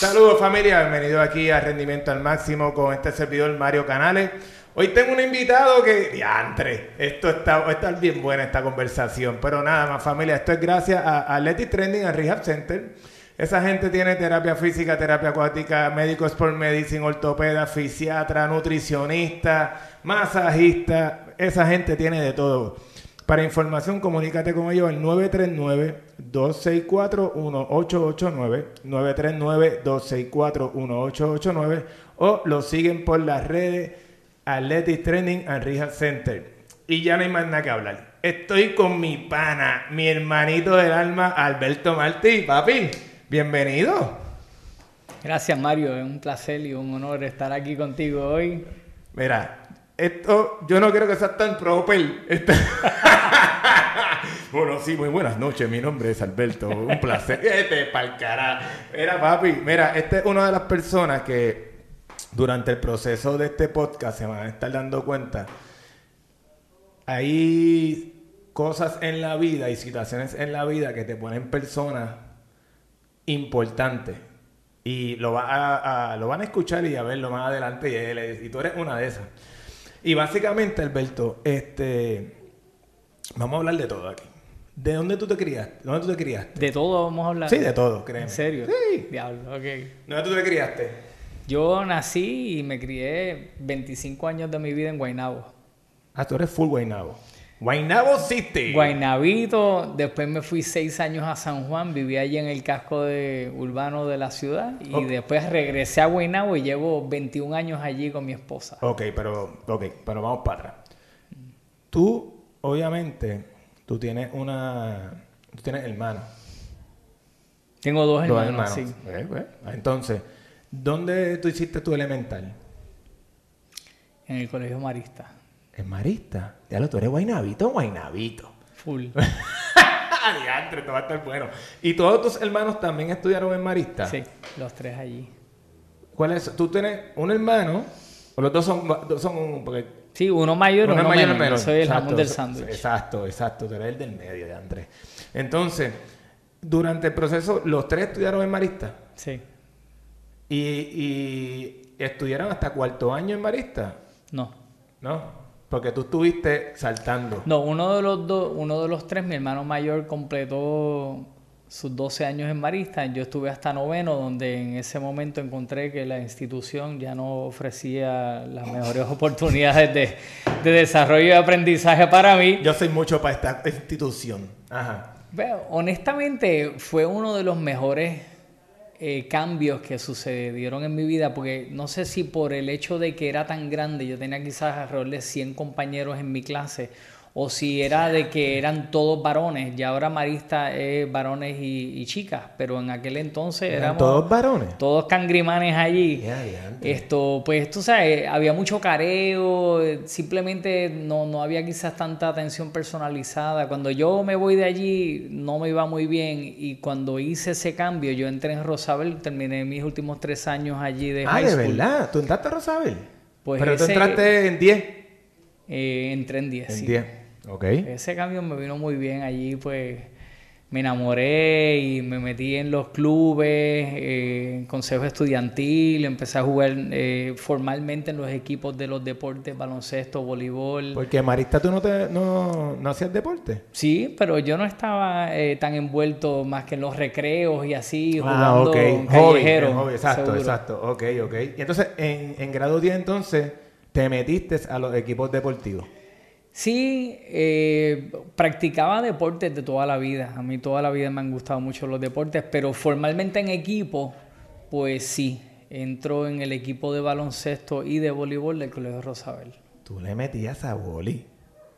Saludos familia, bienvenido aquí a Rendimiento al Máximo con este servidor Mario Canales. Hoy tengo un invitado que, diantre, esto está, estar bien buena esta conversación, pero nada más familia, esto es gracias a Athletic Trending and Rehab Center. Esa gente tiene terapia física, terapia acuática, médico sport medicine, ortopeda, fisiatra, nutricionista, masajista. Esa gente tiene de todo. Para información, comunícate con ellos al 939-264-1889, 939-264-1889 o lo siguen por las redes Athletic Training and Rehab Center. Y ya no hay más nada que hablar. Estoy con mi pana, mi hermanito del alma, Alberto Martí. Papi, bienvenido. Gracias Mario, es un placer y un honor estar aquí contigo hoy. Mira, esto yo no quiero que seas tan proper. Esta- bueno, sí, muy buenas noches. Mi nombre es Alberto. Un placer. Este pa'l cara. Mira, papi, mira, esta es una de las personas que durante el proceso de este podcast se van a estar dando cuenta. Hay cosas en la vida y situaciones en la vida que te ponen personas importantes. Y lo, va a, lo van a escuchar y a verlo más adelante. Y, y tú eres una de esas. Y básicamente, Alberto, este, vamos a hablar de todo aquí. ¿De dónde tú te criaste? ¿Dónde tú te criaste? De todo vamos a hablar. Sí, de todo, créeme. ¿En serio? Sí. Diablo, ok. ¿Dónde tú te criaste? Yo nací y me crié 25 años de mi vida en Guaynabo. Ah, tú eres full Guaynabo. Guaynabo City. Guaynabito, después me fui seis años a San Juan, viví allí en el casco de, urbano de la ciudad y después regresé a Guaynabo y llevo 21 años allí con mi esposa. Ok, pero, ok, pero vamos para atrás. Tú, obviamente, tú tienes una... Tú tienes hermanos. Tengo dos Dos hermanos, sí. Eh, pues, Entonces, ¿dónde tú hiciste tu elemental? En el colegio marista. En Marista. Ya lo, tú eres Guaynabito, Guaynabito. Full. Adiantre, esto va a estar bueno. ¿Y todos tus hermanos también estudiaron en Marista? Sí, los tres allí. ¿Cuál es? ¿Tú tienes un hermano? ¿O los dos son, dos son porque Sí, uno mayor, uno, es mayor y menor. menor? Soy el Exacto, jamón del sándwich. Exacto, exacto. Tú eres el del medio de Andrés. Entonces, durante el proceso, los tres estudiaron en Marista. Sí. Y, y estudiaron hasta cuarto año en Marista. No. ¿No? Porque tú estuviste saltando. No, uno de los dos, uno de los tres, mi hermano mayor completó sus 12 años en Marista. Yo estuve hasta noveno, donde en ese momento encontré que la institución ya no ofrecía las mejores oportunidades de, de desarrollo y aprendizaje para mí. Yo soy mucho para esta institución. Ajá. Honestamente, fue uno de los mejores eh, cambios que sucedieron en mi vida, porque no sé si por el hecho de que era tan grande, yo tenía quizás alrededor de 100 compañeros en mi clase, o si era de que eran todos varones, ya ahora Marista es varones y, y chicas, pero en aquel entonces ¿Eran éramos todos varones? todos cangrimanes allí. Ya, diantre. Esto, pues tú sabes, había mucho careo, simplemente no, no había quizás tanta atención personalizada. Cuando yo me voy de allí no me iba muy bien y cuando hice ese cambio, yo entré en Rosabel, terminé mis últimos tres años allí de Ah, high de school. verdad. ¿Tú entraste a Rosabel? Pues Pero tú entraste en 10. Eh, entré en 10. En sí. 10. Ok. Ese cambio me vino muy bien allí, pues me enamoré y me metí en los clubes, eh, en consejo estudiantil, empecé a jugar eh, formalmente en los equipos de los deportes, baloncesto, voleibol. Porque Marista tú no, te, no, no hacías deporte. Sí, pero yo no estaba eh, tan envuelto más que en los recreos y así, Ah, jugando ok. Hobby, callejero. en hobby, Exacto, seguro. exacto. Ok, ok. Y entonces, en, en grado 10, entonces, te metiste a los equipos deportivos. Sí, eh, practicaba deportes de toda la vida. A mí toda la vida me han gustado mucho los deportes, pero formalmente en equipo, pues sí. Entro en el equipo de baloncesto y de voleibol del Colegio Rosabel. Tú le metías a boli.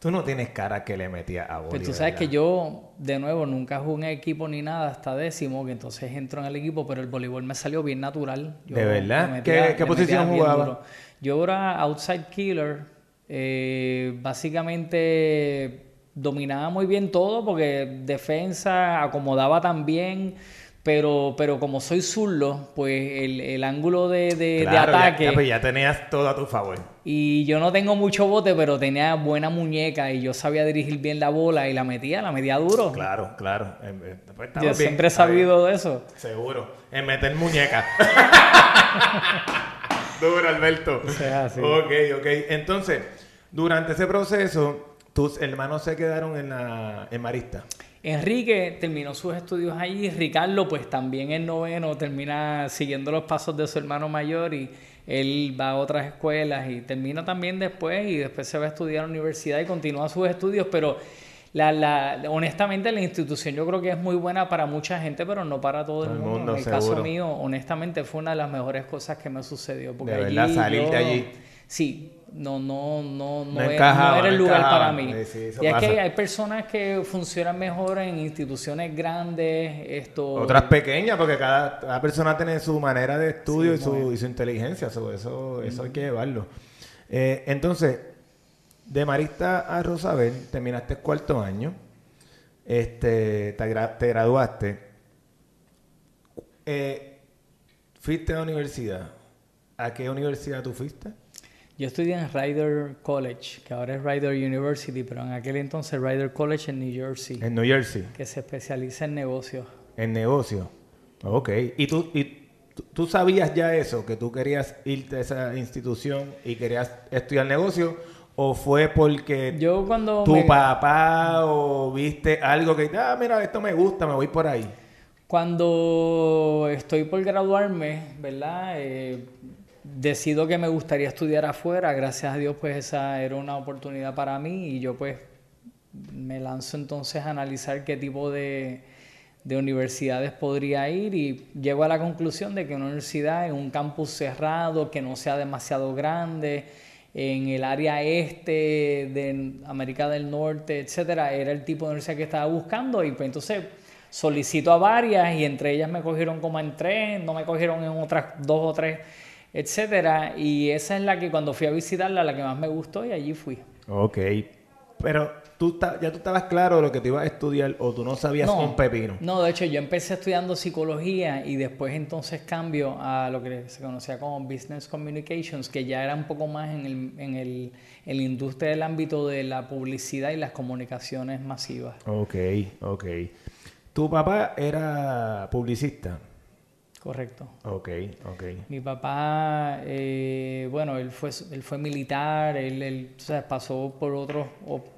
Tú no tienes cara que le metías a boli. Pero tú ¿verdad? sabes que yo, de nuevo, nunca jugué en equipo ni nada hasta décimo, que entonces entro en el equipo, pero el voleibol me salió bien natural. Yo ¿De verdad? ¿Qué- posición jugaba? Yo era outside killer. Eh, básicamente dominaba muy bien todo porque defensa, acomodaba también, Pero, pero como soy zurdo, pues el, el ángulo de, de, Claro, de ya- ataque. Ya, pues ya tenías todo a tu favor. Y yo no tengo mucho bote, pero tenía buena muñeca y yo sabía dirigir bien la bola y la metía, la metía duro. Claro, claro. Eh, eh, pues Yo bien, siempre he sabido de eso. Seguro. En meter muñeca. Duro, Alberto. Es así. Ok, ok. Entonces, durante ese proceso, tus hermanos se quedaron en, la, en Marista. Enrique terminó sus estudios allí, Ricardo pues también en noveno termina siguiendo los pasos de su hermano mayor y él va a otras escuelas y termina también después y después se va a estudiar a la universidad y continúa sus estudios, pero la, la, honestamente la institución yo creo que es muy buena para mucha gente, pero no para todo, el mundo. En el caso mío, honestamente fue una de las mejores cosas que me sucedió. Porque De allí verdad, salir yo- de allí. Sí, no, no, no, no, No era, encajaba, no era el lugar encajaba. para mí. Sí, y es que hay personas que funcionan mejor en instituciones grandes, esto... Otras pequeñas, porque cada, cada persona tiene su manera de estudio Sí, y, su, muy y su inteligencia. so, eso eso hay que llevarlo. Eh, entonces, de Marista a Rosabel, terminaste el cuarto año. Este, te, gra- te graduaste. Eh, fuiste a la universidad. ¿A qué universidad tú fuiste? Yo estudié en Ryder College, que ahora es Ryder University, pero en aquel entonces Ryder College en New Jersey, En New Jersey. que se especializa en negocios. En negocio. Ok. ¿Y tú, y tú- tú sabías ya eso, que tú querías irte a esa institución y querías estudiar negocio? ¿O fue porque Yo cuando... tu me- papá o viste algo que, ah, mira, esto me gusta, me voy por ahí? Cuando estoy por graduarme, ¿verdad? Eh, decido que me gustaría estudiar afuera. Gracias a Dios, pues esa era una oportunidad para mí y yo pues me lanzo entonces a analizar qué tipo de, de universidades podría ir y llego a la conclusión de que una universidad en un campus cerrado, que no sea demasiado grande, en el área este de América del Norte, etcétera, era el tipo de universidad que estaba buscando y pues entonces solicito a varias y entre ellas me cogieron como en tres, no me cogieron en otras dos o tres, etcétera, y esa es la que cuando fui a visitarla, la que más me gustó y allí fui. Ok. Pero tú ya tú estabas claro de lo que te ibas a estudiar o tú no sabías un pepino. No, de hecho yo empecé estudiando psicología y después entonces cambio a lo que se conocía como Business Communications, que ya era un poco más en, el, en, el, en la industria del ámbito de la publicidad y las comunicaciones masivas. Ok, ok. Tu papá era publicista. Correcto. Ok, ok. Mi papá, eh, bueno, él fue, él fue militar, él, él o sea, pasó por otros,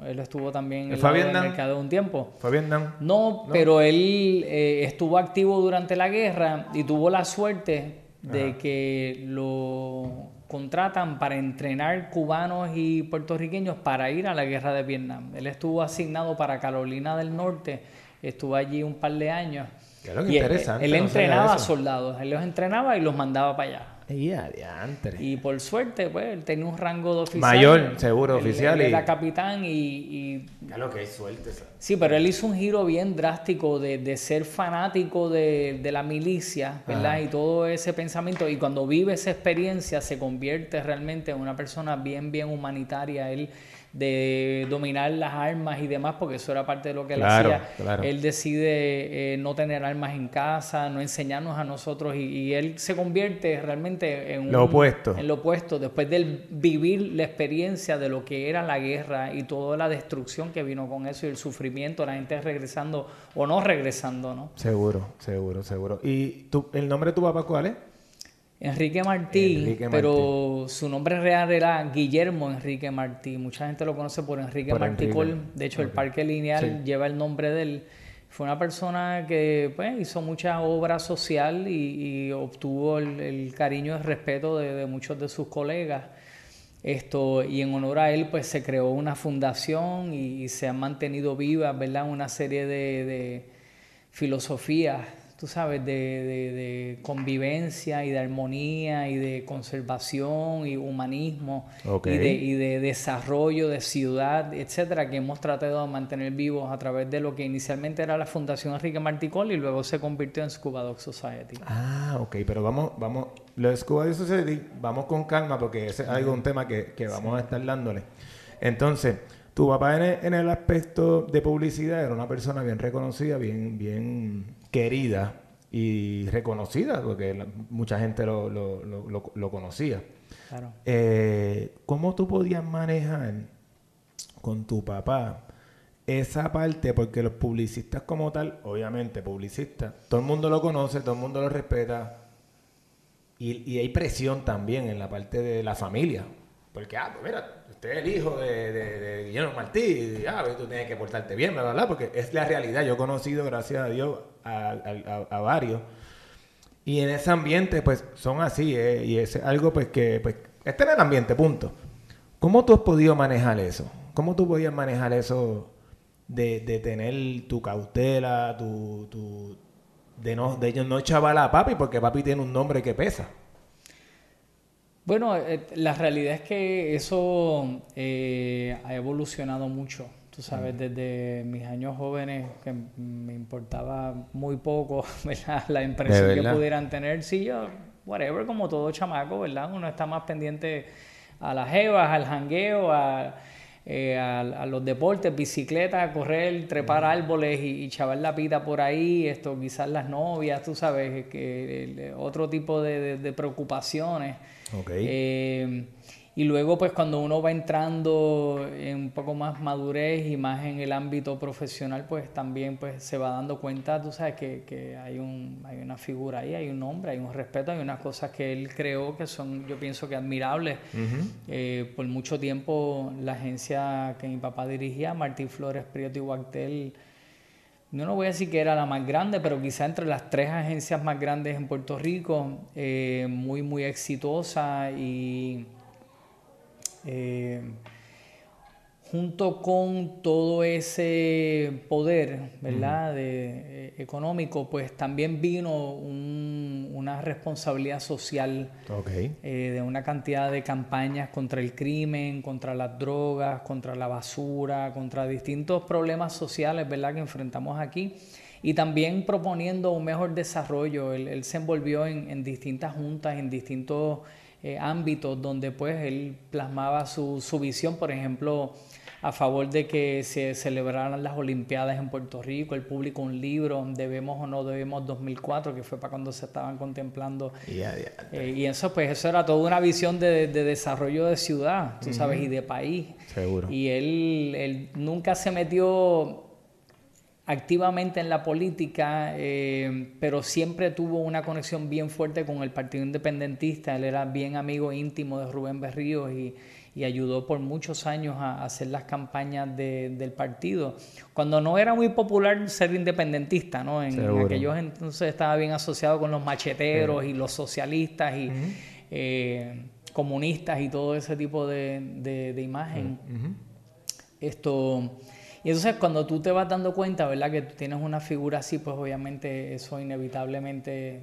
él estuvo también en ¿Él el mercado un tiempo. ¿Fue a Vietnam? No, pero él eh, estuvo activo durante la guerra y tuvo la suerte de que lo contratan para entrenar cubanos y puertorriqueños para ir a la guerra de Vietnam. Él estuvo asignado para Carolina del Norte, estuvo allí un par de años. Claro, qué Y él- interesante, Él, no sabía entrenaba eso. soldados, él los entrenaba y los mandaba para allá. Y adiantre. Y por suerte, pues, él tenía un rango de oficial. Mayor, seguro, Él- oficial Él y- era capitán y, y Claro que hay suerte. esa. Sí, pero él hizo un giro bien drástico de, de ser fanático de, de la milicia, ¿verdad? Ajá. Y todo ese pensamiento. Y cuando vive esa experiencia, se convierte realmente en una persona bien, bien humanitaria. Él de dominar las armas y demás, porque eso era parte de lo que Claro, él hacía. claro. Él decide eh, no tener armas en casa, no enseñarnos a nosotros, y, y él se convierte realmente en Lo un- opuesto. en lo opuesto, después de vivir la experiencia de lo que era la guerra y toda la destrucción que vino con eso y el sufrimiento, la gente regresando o no regresando, ¿no? Seguro, seguro, seguro. ¿Y tú, el nombre de tu papá cuál es? Enrique Martí, Enrique pero su nombre real era Guillermo Enrique Martí. Mucha gente lo conoce por Enrique Por Martí Enrique. Col. De hecho, el Parque Lineal Sí. lleva el nombre de él. Fue una persona que pues, hizo mucha obra social y, y obtuvo el, el cariño y el respeto de, de muchos de sus colegas. Esto, y en honor a él, pues se creó una fundación y, y se han mantenido vivas, ¿verdad? Una serie de, de filosofías, tú sabes, de, de- de convivencia y de armonía y de conservación y humanismo y, de, y de desarrollo de ciudad, etcétera, que hemos tratado de mantener vivos a través de lo que inicialmente era la Fundación Enrique Marticol y luego se convirtió en Scuba Dog Society. Ah, ok, pero vamos, vamos, lo de Scuba Dive Society, vamos con calma porque ese es algo, un tema que, que vamos a estar dándole. Entonces, tu papá en el, en el aspecto de publicidad era una persona bien reconocida, bien, bien querida y reconocida, porque mucha gente lo, lo, lo, lo conocía. Claro. Eh, ¿Cómo tú podías manejar con tu papá esa parte? Porque los publicistas como tal, obviamente publicistas, todo el mundo lo conoce, todo el mundo lo respeta, y, y hay presión también en la parte de la familia. Porque, ah, pues mira, el hijo de, Guillermo Martí, y, ah, tú tienes que portarte bien, ¿verdad? Porque es la realidad. Yo he conocido, gracias a Dios, a, varios. Y en ese ambiente, pues, son así, ¿eh? Y es algo, pues, que, pues, en el ambiente, punto. ¿Cómo tú has podido manejar eso? ¿Cómo tú podías manejar eso de, de tener tu cautela, tu, tu, de no, de no chaval a papi, porque papi tiene un nombre que pesa? Bueno, eh, la realidad es que eso eh, ha evolucionado mucho. Tú sabes, desde mis años jóvenes, que me importaba muy poco la impresión que pudieran tener. Sí, yo, whatever, como todo chamaco, ¿verdad? Uno está más pendiente a las jevas, al jangueo, a, eh, a, los deportes, bicicleta, correr, trepar árboles y, y, chavar la pita por ahí, esto, quizás las novias, tú sabes, que otro tipo de, de, preocupaciones. Okay. Eh, y luego, pues cuando uno va entrando en un poco más madurez y más en el ámbito profesional, pues también pues se va dando cuenta, tú sabes, que, que hay, un, hay una figura ahí, hay un nombre, hay un respeto, hay unas cosas que él creó que son, yo pienso que admirables. Eh, por mucho tiempo, la agencia que mi papá dirigía, Martín Flores, Prieto y Guactel, no, no voy a decir que era la más grande, pero quizá entre las tres agencias más grandes en Puerto Rico, eh, muy, muy exitosa y eh, junto con todo ese poder, ¿verdad? De, eh, económico, pues también vino una responsabilidad social eh, de una cantidad de campañas contra el crimen, contra las drogas, contra la basura, contra distintos problemas sociales, ¿verdad? Que enfrentamos aquí. Y también proponiendo un mejor desarrollo. Él, se envolvió en, en distintas juntas, en distintos eh, ámbitos donde pues él plasmaba su, su visión, por ejemplo, a favor de que se celebraran las Olimpiadas en Puerto Rico, el público un libro, debemos o no debemos 2004, que fue para cuando se estaban contemplando. Eh, y eso pues eso era toda una visión de, de desarrollo de ciudad, tú sabes, y de país. Seguro. Y él, él nunca se metió activamente en la política, eh, pero siempre tuvo una conexión bien fuerte con el Partido Independentista. Él era bien amigo íntimo de Rubén Berríos y, ayudó por muchos años a, hacer las campañas del partido. Cuando no era muy popular ser independentista, ¿no? En, aquellos entonces estaba bien asociado con los macheteros y los socialistas y eh, comunistas y todo ese tipo de, imagen. Esto y entonces cuando tú te vas dando cuenta, ¿verdad? Que tú tienes una figura así, pues obviamente eso inevitablemente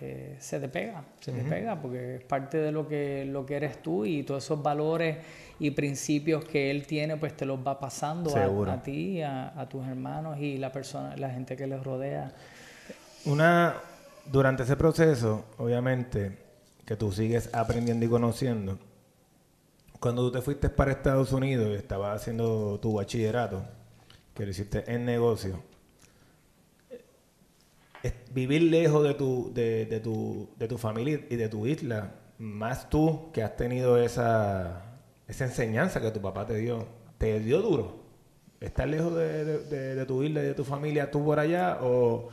eh, se te pega, se te pega, porque es parte de lo que, lo que eres tú y todos esos valores y principios que él tiene, pues te los va pasando a, a, ti, a, a, tus hermanos y la persona, la gente que les rodea. Una, durante ese proceso, obviamente, que tú sigues aprendiendo y conociendo, cuando tú te fuiste para Estados Unidos y estabas haciendo tu bachillerato, que lo hiciste en negocio, vivir lejos de tu, de, de, tu, de tu familia y de tu isla, más tú que has tenido esa, esa enseñanza que tu papá te dio, te dio duro. ¿Estar lejos de, de, tu isla y de tu familia, tú por allá? ¿O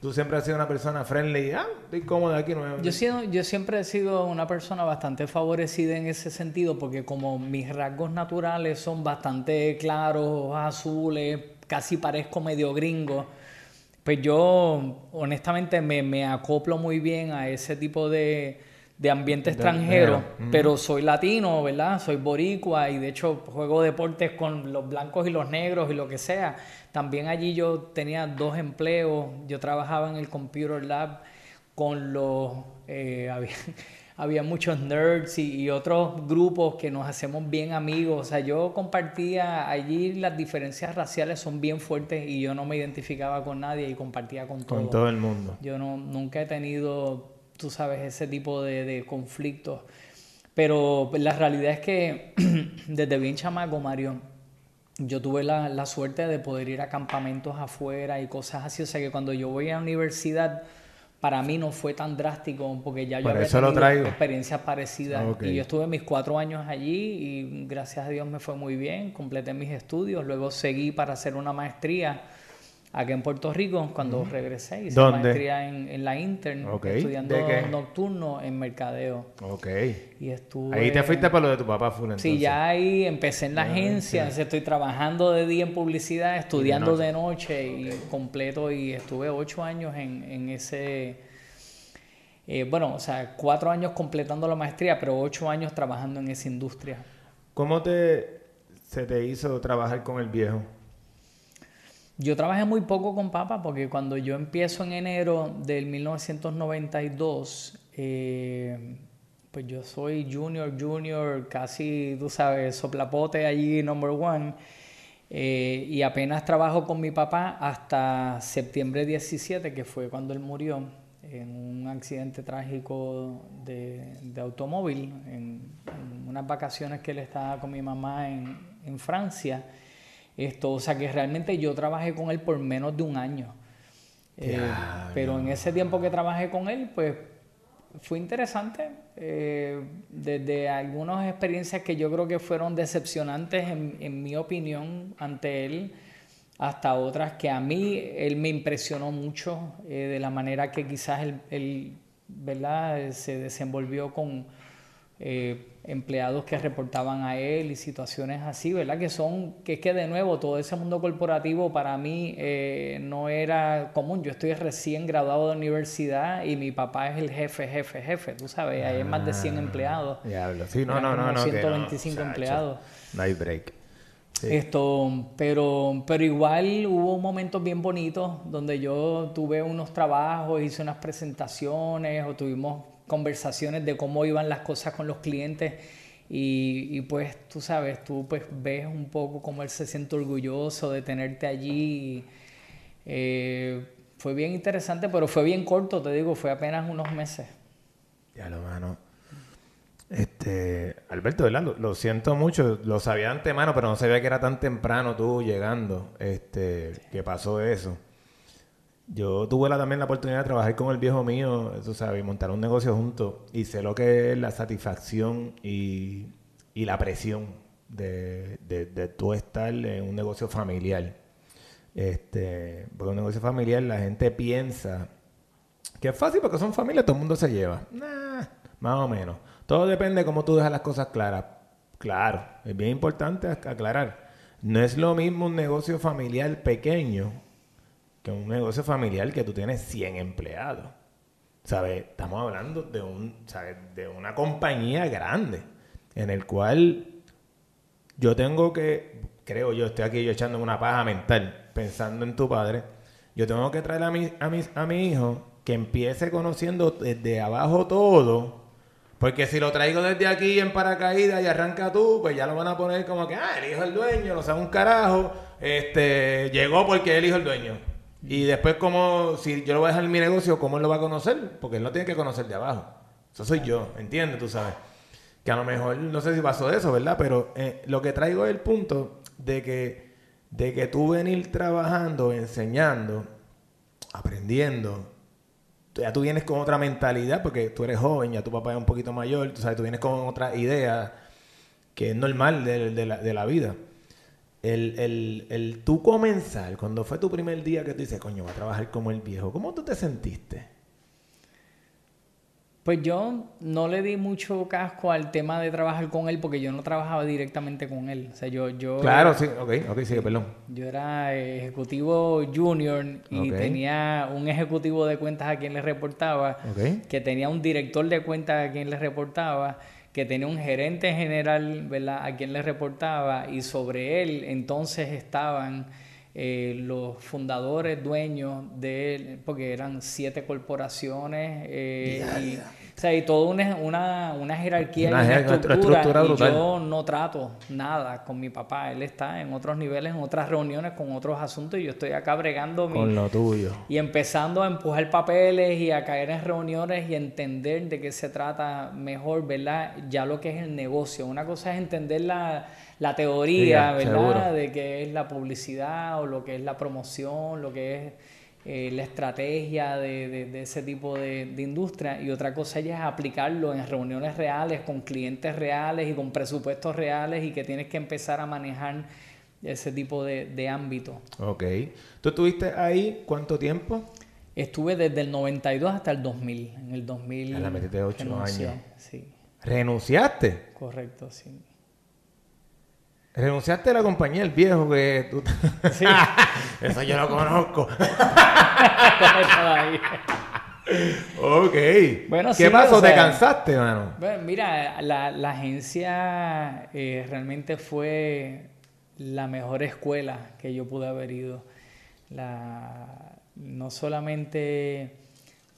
tú siempre has sido una persona friendly? Ah, estoy cómoda aquí. No yo, sido, yo siempre he sido una persona bastante favorecida en ese sentido porque como mis rasgos naturales son bastante claros, azules, casi parezco medio gringo, pues yo honestamente me, me acoplo muy bien a ese tipo de, de ambiente extranjero, pero soy latino, ¿verdad? Soy boricua y de hecho juego deportes con los blancos y los negros y lo que sea. También allí yo tenía dos empleos, yo trabajaba en el Computer Lab con los... Eh, había, muchos nerds y, otros grupos que nos hacemos bien amigos. O sea, yo compartía allí las diferencias raciales son bien fuertes y yo no me identificaba con nadie y compartía con todo. Con todo el mundo. Yo no, nunca he tenido tú sabes, ese tipo de, conflictos. Pero la realidad es que desde bien chamaco, Mario, yo tuve la, la, suerte de poder ir a campamentos afuera y cosas así. O sea que cuando yo voy a la universidad, para mí no fue tan drástico porque ya yo Por había tenido traigo. experiencias parecidas Ok. y yo estuve mis cuatro años allí y gracias a Dios me fue muy bien, completé mis estudios, luego seguí para hacer una maestría aquí en Puerto Rico cuando regresé, hice ¿Dónde? maestría en, en la Intern, estudiando nocturno en mercadeo Ok. y estuve... Ahí te fuiste por lo de tu papá full entonces. Sí, ya ahí empecé en la agencia, entonces estoy trabajando de día en publicidad, estudiando de noche, y completo y estuve ocho años en, en ese, eh, bueno, o sea, cuatro años completando la maestría, pero ocho años trabajando en esa industria. ¿Cómo te se te hizo trabajar con el viejo? Yo trabajé muy poco con papá porque cuando yo empiezo en enero del 1992, eh, pues yo soy junior, junior, casi, tú sabes, soplapote allí, number one. eh, y apenas trabajo con mi papá hasta septiembre 17, que fue cuando él murió en un accidente trágico de, de automóvil, en, en unas vacaciones que él estaba con mi mamá en, en Francia. Esto, o sea que realmente yo trabajé con él por menos de un año. Eh, pero en ese tiempo que trabajé con él, pues fue interesante. eh, desde algunas experiencias que yo creo que fueron decepcionantes en, en mi opinión ante él, hasta otras que a mí él me impresionó mucho eh, de la manera que quizás él, él, ¿verdad? se desenvolvió con eh, empleados que reportaban a él y situaciones así, ¿verdad? Que son, que es que de nuevo todo ese mundo corporativo para mí eh, no era común. Yo estoy recién graduado de universidad y mi papá es el jefe, jefe, jefe, tú sabes, hay más de 100 empleados. Diablo. Sí, no, no, no, no. que no. 125 Chacho. empleados. No hay break. Sí. Esto, pero, pero igual hubo momentos bien bonitos donde yo tuve unos trabajos, hice unas presentaciones o tuvimos conversaciones de cómo iban las cosas con los clientes y, pues tú sabes, tú pues ves un poco cómo él se siente orgulloso de tenerte allí. Eh, fue bien interesante, pero fue bien corto, te digo, fue apenas unos meses. Ya lo mano. Este, Alberto, ¿verdad? Lo, lo siento mucho, lo sabía de antemano, pero no sabía que era tan temprano tú llegando, este, que pasó eso. Yo tuve la, también la oportunidad de trabajar con el viejo mío, tú sabes, montar un negocio juntos, y sé lo que es la satisfacción y, la presión de, de, de tú estar en un negocio familiar. Este, porque un negocio familiar la gente piensa que es fácil porque son familias, todo el mundo se lleva. Nah, más o menos. Todo depende de cómo tú dejas las cosas claras. Claro, es bien importante ac- aclarar. No es lo mismo un negocio familiar pequeño que un negocio familiar que tú tienes 100 empleados. ¿Sabes? Estamos hablando de, un, ¿sabes? de una compañía grande en el cual yo tengo que, creo yo, estoy aquí yo echando una paja mental, pensando en tu padre. Yo tengo que traer a mi, a mi, a mi hijo que empiece conociendo desde abajo todo. Porque si lo traigo desde aquí en paracaídas y arranca tú, pues ya lo van a poner como que, ah, el hijo del dueño, no sabe un carajo, este, llegó porque el hijo del dueño. Y después, como, si yo lo voy a dejar en mi negocio, ¿cómo él lo va a conocer? Porque él no tiene que conocer de abajo. Eso soy yo, ¿entiendes? Tú sabes. Que a lo mejor, no sé si pasó eso, ¿verdad? Pero eh, lo que traigo es el punto de que, de que tú venir trabajando, enseñando, aprendiendo, ya tú vienes con otra mentalidad porque tú eres joven, ya tu papá es un poquito mayor, tú sabes, tú vienes con otra idea que es normal de la, de la vida. El, el, el tú comenzar, cuando fue tu primer día que tú dices, coño, voy a trabajar como el viejo, ¿cómo tú te sentiste? Pues yo no le di mucho casco al tema de trabajar con él porque yo no trabajaba directamente con él. O sea, yo, yo, Claro, sí, ok, ok, sigue, perdón. yo era ejecutivo junior y tenía un ejecutivo de cuentas a quien le reportaba, que tenía un director de cuentas a quien le reportaba, que tenía un gerente general ¿verdad? a quien le reportaba y sobre él entonces estaban eh, los fundadores, dueños de él, porque eran siete corporaciones eh, o sea, y toda una, una, una jerarquía Una y una estructura, estructura y yo no trato nada con mi papá, él está en otros niveles, en otras reuniones con otros asuntos y yo estoy acá bregando mi, Con lo tuyo. y empezando a empujar papeles y a caer en reuniones y entender de qué se trata mejor, ¿verdad? Ya lo que es el negocio. Una cosa es entender la, la teoría, Sí, ¿verdad? seguro. De qué es la publicidad o lo que es la promoción, lo que es eh, la estrategia de, ese tipo de, industria y otra cosa ya es aplicarlo en reuniones reales, con clientes reales y con presupuestos reales y que tienes que empezar a manejar ese tipo de, ámbito. Ok. ¿Tú estuviste ahí cuánto tiempo? Estuve desde el 92 hasta el 2000. En el 2000... A la metiste 8 años. Sí. ¿Renunciaste? Correcto, sí. Renunciaste a la compañía El Viejo que tú... Sí. Eso yo lo conozco. ok. Bueno, ¿Qué pasó? ¿Te cansaste, mano? Bueno, mira, la, la agencia eh, realmente fue la mejor escuela que yo pude haber ido. La, no solamente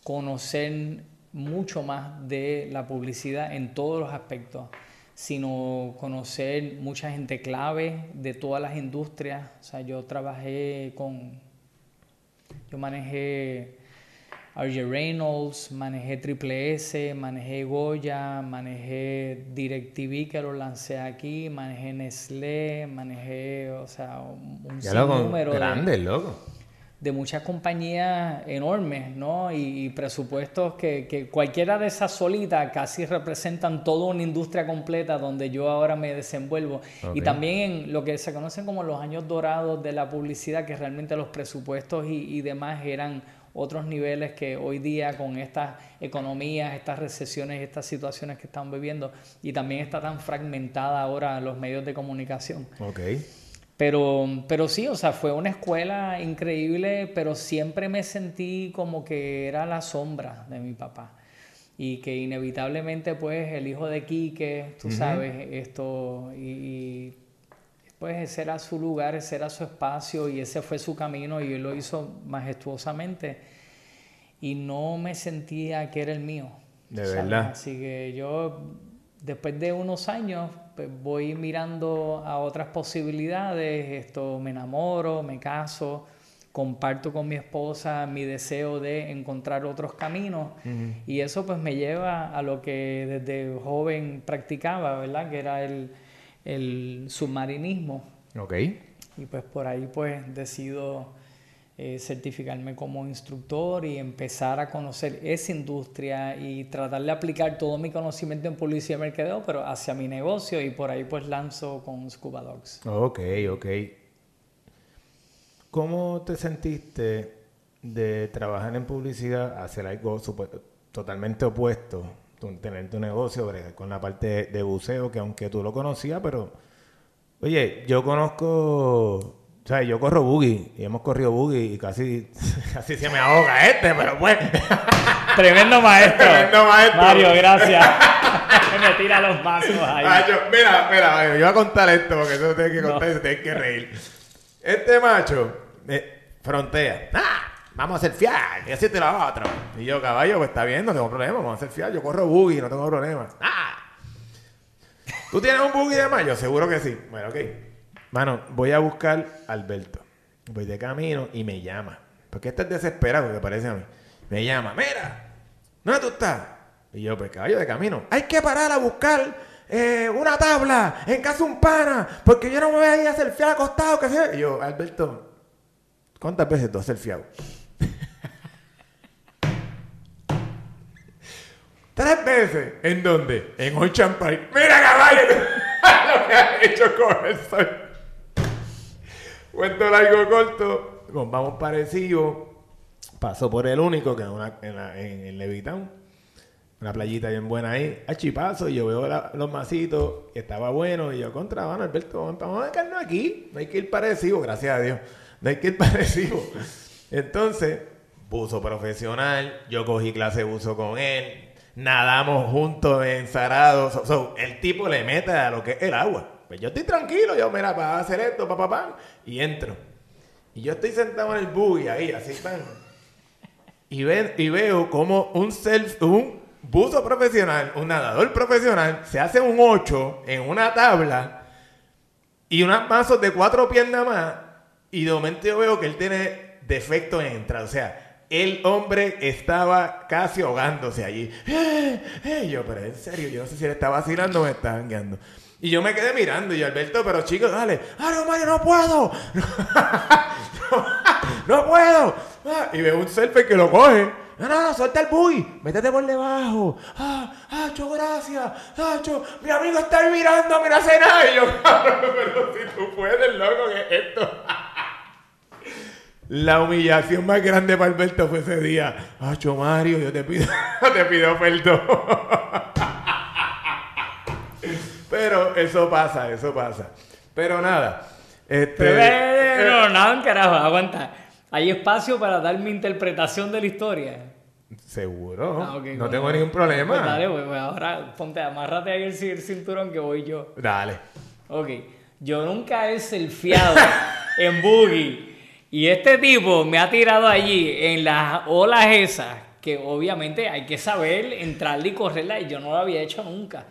conocer mucho más de la publicidad en todos los aspectos, sino conocer mucha gente clave de todas las industrias. O sea, yo trabajé con, yo manejé RJ Reynolds, manejé Triple S, manejé Goya, manejé DirecTV que lo lancé aquí, manejé Nestlé, manejé, o sea, un sinnúmero grande, loco de muchas compañías enormes, ¿no? Y, presupuestos que, que, cualquiera de esas solitas casi representan toda una industria completa donde yo ahora me desenvuelvo. Y también en lo que se conocen como los años dorados de la publicidad, que realmente los presupuestos y, y demás eran otros niveles que hoy día con estas economías, estas recesiones, estas situaciones que están viviendo, y también está tan fragmentada ahora los medios de comunicación. Okay. Pero, pero sí, o sea, fue una escuela increíble, pero siempre me sentí como que era la sombra de mi papá. Y que inevitablemente, pues, el hijo de Quique, tú sabes, esto, y, pues ese era su lugar, ese era su espacio y ese fue su camino y él lo hizo majestuosamente. Y no me sentía que era el mío. De verdad. Así que yo, después de unos años, pues, voy mirando a otras posibilidades, esto me enamoro, me caso, comparto con mi esposa mi deseo de encontrar otros caminos y eso pues me lleva a lo que desde joven practicaba, ¿verdad? Que era el, el submarinismo. Ok. Y pues por ahí pues decido eh, certificarme como instructor y empezar a conocer esa industria y tratar de aplicar todo mi conocimiento en publicidad y mercadeo, pero hacia mi negocio y por ahí pues lanzo con Scuba Dogs. Ok, ok. ¿Cómo te sentiste de trabajar en publicidad hacer algo totalmente opuesto? Tener tu negocio, con la parte de buceo, que aunque tú lo conocías, pero... Oye, yo conozco sea, yo corro buggy y hemos corrido buggy y casi, casi se me ahoga este, pero pues. Tremendo maestro. Tremendo maestro. Mario, gracias. me tira los vasos ahí. mira, mira, yo voy a contar esto porque eso tengo que contar y se tiene que reír. Este macho eh, frontea. ¡Ah! Vamos a hacer fiar, y así te lo otro. Y yo, caballo, pues está bien, no tengo problema, vamos a hacer fiar. Yo corro buggy, no tengo problema. ¡Ah! ¿Tú tienes un buggy de mayo? Seguro que sí. Bueno, ok. Mano, voy a buscar a Alberto. Voy de camino y me llama. Porque este es desesperado, que parece a mí. Me llama, mira, ¿dónde tú estás? Y yo, pues caballo de camino. Hay que parar a buscar eh, una tabla en casa un pana, porque yo no me voy a ir a fiado acostado. Que sea. Y yo, Alberto, ¿cuántas veces tú has fiado? Tres veces. ¿En dónde? En Ocean Park. ¡Mira, caballo! lo que ha hecho con el sol. Cuento largo corto, vamos parecido. Paso por el único, que una, en, en, en Levitown. Una playita bien buena ahí. A chipazo, yo veo los masitos, y estaba bueno. Y yo, contra, bueno, Alberto, vamos a quedarnos aquí. No hay que ir parecido, gracias a Dios. No hay que ir parecido. Entonces, buzo profesional. Yo cogí clase de buzo con él. Nadamos juntos en So, el tipo le mete a lo que es el agua. Pues yo estoy tranquilo, yo, mira, para hacer esto, papá, papá, y entro. Y yo estoy sentado en el buggy ahí, así tan. Y, ven, y veo como un self, un buzo profesional, un nadador profesional, se hace un 8 en una tabla y unas mazos de cuatro piernas más. Y de momento yo veo que él tiene defecto en entrada. O sea, el hombre estaba casi ahogándose allí. Yo, pero en serio, yo no sé si él está vacilando o me está guiando. Y yo me quedé mirando y Alberto, pero chicos, dale, ah, no, Mario, no puedo. no, puedo. ah, y ve un surfer que lo coge. No, no, no, suelta el buggy, métete por debajo. Ah, Hacho, gracias. Hacho, mi amigo está mirando, mira, hace nada. Y yo, cabrón, pero si tú puedes, loco, que es esto. La humillación más grande para Alberto fue ese día. Hacho, Mario, yo te pido, te pido perdón. Pero eso pasa, eso pasa. Pero nada. Este, Pero, no, no, carajo, aguanta. Hay espacio para dar mi interpretación de la historia. Seguro. Ah, ok, no bueno, tengo ningún problema. Pues dale, pues, pues, ahora ponte, amárrate ahí el, ci- el cinturón que voy yo. Dale. Ok, yo nunca he surfeado en buggy. Y este tipo me ha tirado allí en las olas esas, que obviamente hay que saber entrarle y correrla, y yo no lo había hecho nunca.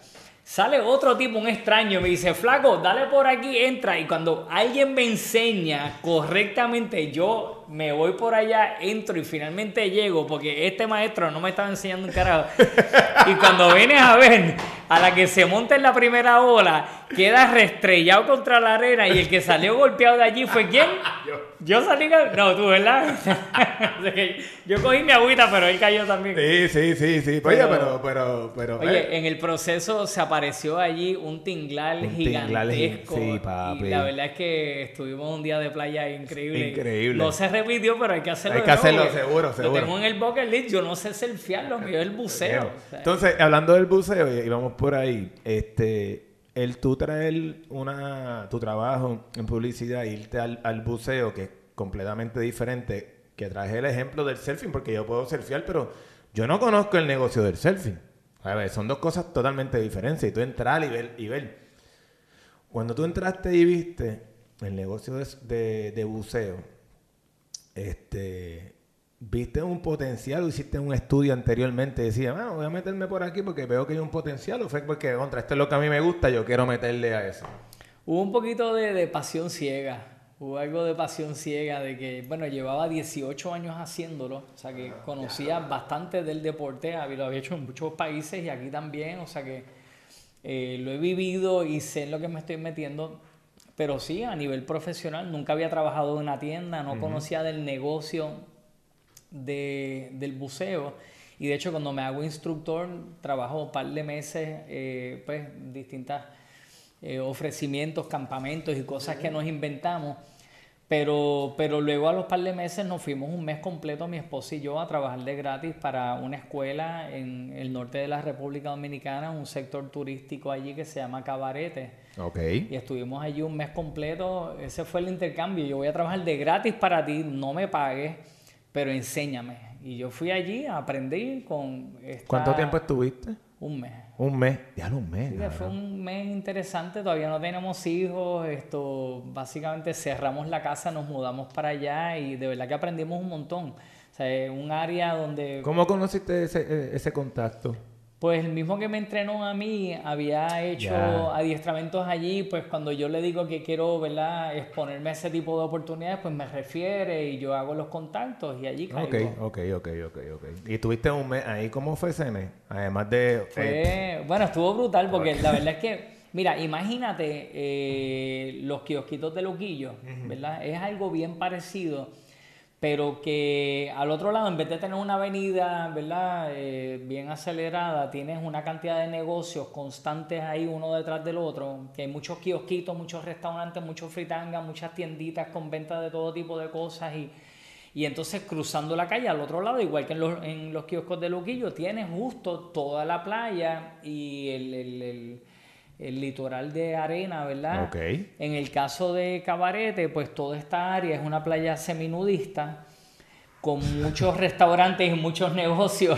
Sale otro tipo, un extraño, me dice, flaco, dale por aquí, entra. Y cuando alguien me enseña correctamente, yo me voy por allá, entro y finalmente llego, porque este maestro no me estaba enseñando un carajo. Y cuando vienes a ver, a la que se monta en la primera ola, queda restrellado contra la arena y el que salió golpeado de allí fue quién? Yo salí, gal- no, tú, ¿verdad? Yo cogí mi agüita, pero él cayó también. Sí, sí, sí, sí. Oye, Pero- pero, pero, pero. eh, Oye, en el proceso se apareció allí un tinglar Un gigantesco. sí, papi. Y la verdad es que estuvimos un día de playa increíble. Increíble. No se repitió, pero hay que hacerlo. Hay que hacerlo, nuevo, porque seguro, Lo seguro. tengo en el bucket list. Yo no sé surfear, lo mío es el buceo. o sea, Entonces, hablando del buceo, y vamos por ahí, este, el tú traer una, tu trabajo en publicidad e irte al, al buceo, que es completamente diferente, que traje el ejemplo del surfing, porque yo puedo surfear, pero yo no conozco el negocio del surfing. A ver, son dos cosas totalmente diferentes. Y tú entrar y ver, y ver. Cuando tú entraste y viste el negocio de, de- de buceo, este, viste un potencial o hiciste un estudio anteriormente, decía, "Ah, voy a meterme por aquí porque veo que hay un potencial, o fue porque contra esto es lo que a mí me gusta, yo quiero meterle a eso. Hubo un poquito de, de pasión ciega. Hubo algo de pasión ciega de que, bueno, llevaba 18 años haciéndolo. O sea que conocía bastante del deporte. Lo había hecho en muchos países y aquí también. O sea que eh, lo he vivido y sé en lo que me estoy metiendo. Pero sí, a nivel profesional, nunca había trabajado en una tienda, no conocía del negocio de- del buceo. Y de hecho, cuando me hago instructor, trabajo un par de meses, eh, pues, distintas eh, ofrecimientos, campamentos y cosas que nos inventamos. Pero, pero luego a los par de meses nos fuimos un mes completo, mi esposa y yo, a trabajar de gratis para una escuela en el norte de la República Dominicana, un sector turístico allí que se llama Cabarete. Ok. Y estuvimos allí un mes completo. Ese fue el intercambio. Yo voy a trabajar de gratis para ti, no me pagues, pero enséñame. Y yo fui allí a aprender con... esta- ¿Cuánto tiempo estuviste? Un mes. Un mes. Ya un mes. Sí, fue un mes interesante, todavía no tenemos hijos, esto, básicamente cerramos la casa, nos mudamos para allá y de verdad que aprendimos un montón. O sea, es un área donde, ¿Cómo conociste ese, eh, ese contacto? Pues el mismo que me entrenó a mí había hecho Ya. adiestramientos allí, pues cuando yo le digo que quiero, ¿verdad?, exponerme a ese tipo de oportunidades, pues me refiere y yo hago los contactos y allí Ok, caigo. ok, ok, ok, ok. ¿Y estuviste un mes ahí? ¿Cómo fue mes? Además de... eh, Fue, bueno, estuvo brutal porque la verdad es que, mira, imagínate eh, los kiosquitos de Loquillo, ¿verdad? Es algo bien parecido, pero que al otro lado, en vez de tener una avenida, ¿verdad? Eh, bien acelerada, tienes una cantidad de negocios constantes ahí uno detrás del otro, que hay muchos kiosquitos, muchos restaurantes, muchos fritangas, muchas tienditas con venta de todo tipo de cosas y... Y entonces cruzando la calle al otro lado, igual que en los, en los kioscos de Luquillo, tienes justo toda la playa y el- el- el litoral de arena, ¿verdad? Ok. En el caso de Cabarete, pues toda esta área es una playa seminudista con muchos restaurantes y muchos negocios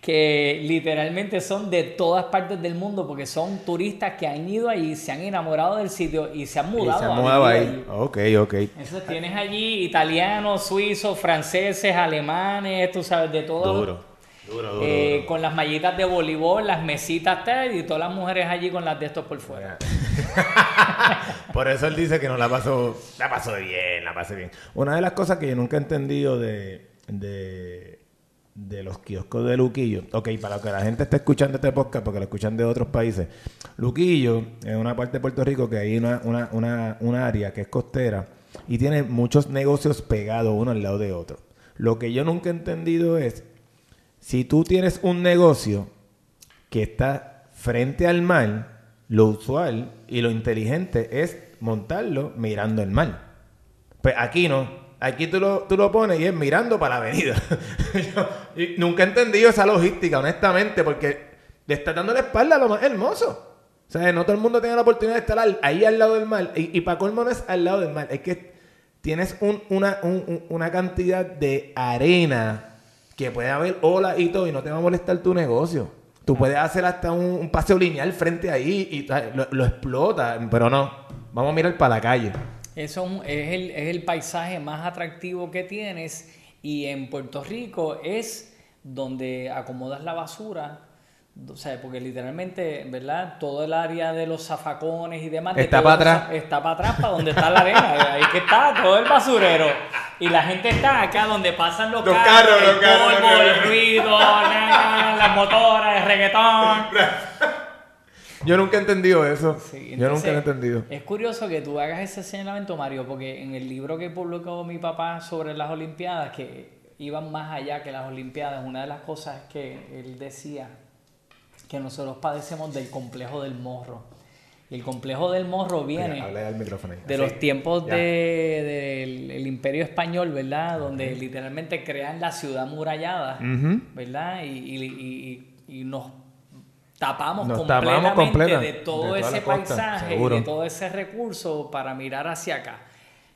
que literalmente son de todas partes del mundo porque son turistas que han ido ahí, se han enamorado del sitio y se han y mudado. se a mudaba vivir ahí. allí. Ok, ok. Entonces tienes allí italianos, suizos, franceses, alemanes, tú sabes, de todo. Duro. Duro, duro. Eh, duro. Con las mallitas de voleibol, las mesitas tal, y todas las mujeres allí con las de estos por fuera. Por eso él dice que no la pasó, la pasó bien, la pasé bien. Una de las cosas que yo nunca he entendido de, de, de los kioscos de Luquillo, ok, para que la gente esté escuchando este podcast, porque lo escuchan de otros países, Luquillo es una parte de Puerto Rico que hay una, una, una, una área que es costera y tiene muchos negocios pegados uno al lado de otro. Lo que yo nunca he entendido es, si tú tienes un negocio que está frente al mar, lo usual y lo inteligente es montarlo mirando el mar. Pues aquí no. Aquí tú lo, tú lo pones y es mirando para la avenida. Yo- nunca he entendido esa logística, honestamente, porque le está dando la espalda a lo más hermoso. O sea, no todo el mundo tiene la oportunidad de estar ahí al lado del mar. Y, para colmo no es al lado del mar. Es que tienes un- una, un- un- una cantidad de arena que puede haber olas y todo y no te va a molestar tu negocio. Tú puedes hacer hasta un, un paseo lineal frente ahí y lo, lo explota, pero no. Vamos a mirar para la calle. Eso es el, es el paisaje más atractivo que tienes y en Puerto Rico es donde acomodas la basura. O sea, porque literalmente, ¿verdad? Todo el área de los zafacones y demás. de Está para atrás. Está para atrás, para donde está la arena. Ahí que está todo el basurero. Y la gente está acá donde pasan los, Los carros, carros, el los carros, polvo, los el carros. ruido, las motoras, el reggaetón. Yo nunca he entendido eso. Sí, Yo nunca entonces, lo he entendido. Es curioso que tú hagas ese señalamiento, Mario, porque en el libro que publicó mi papá sobre las Olimpiadas, que iban más allá que las Olimpiadas, una de las cosas que él decía que nosotros padecemos del complejo del morro. Y el complejo del morro viene micrófono de Así. los tiempos de- del el imperio español, ¿verdad? Donde literalmente crean la ciudad murallada. ¿verdad? Y, y- y- y- y nos tapamos Nos completamente tapamos completa- de todo de ese costa, paisaje y de todo ese recurso para mirar hacia acá.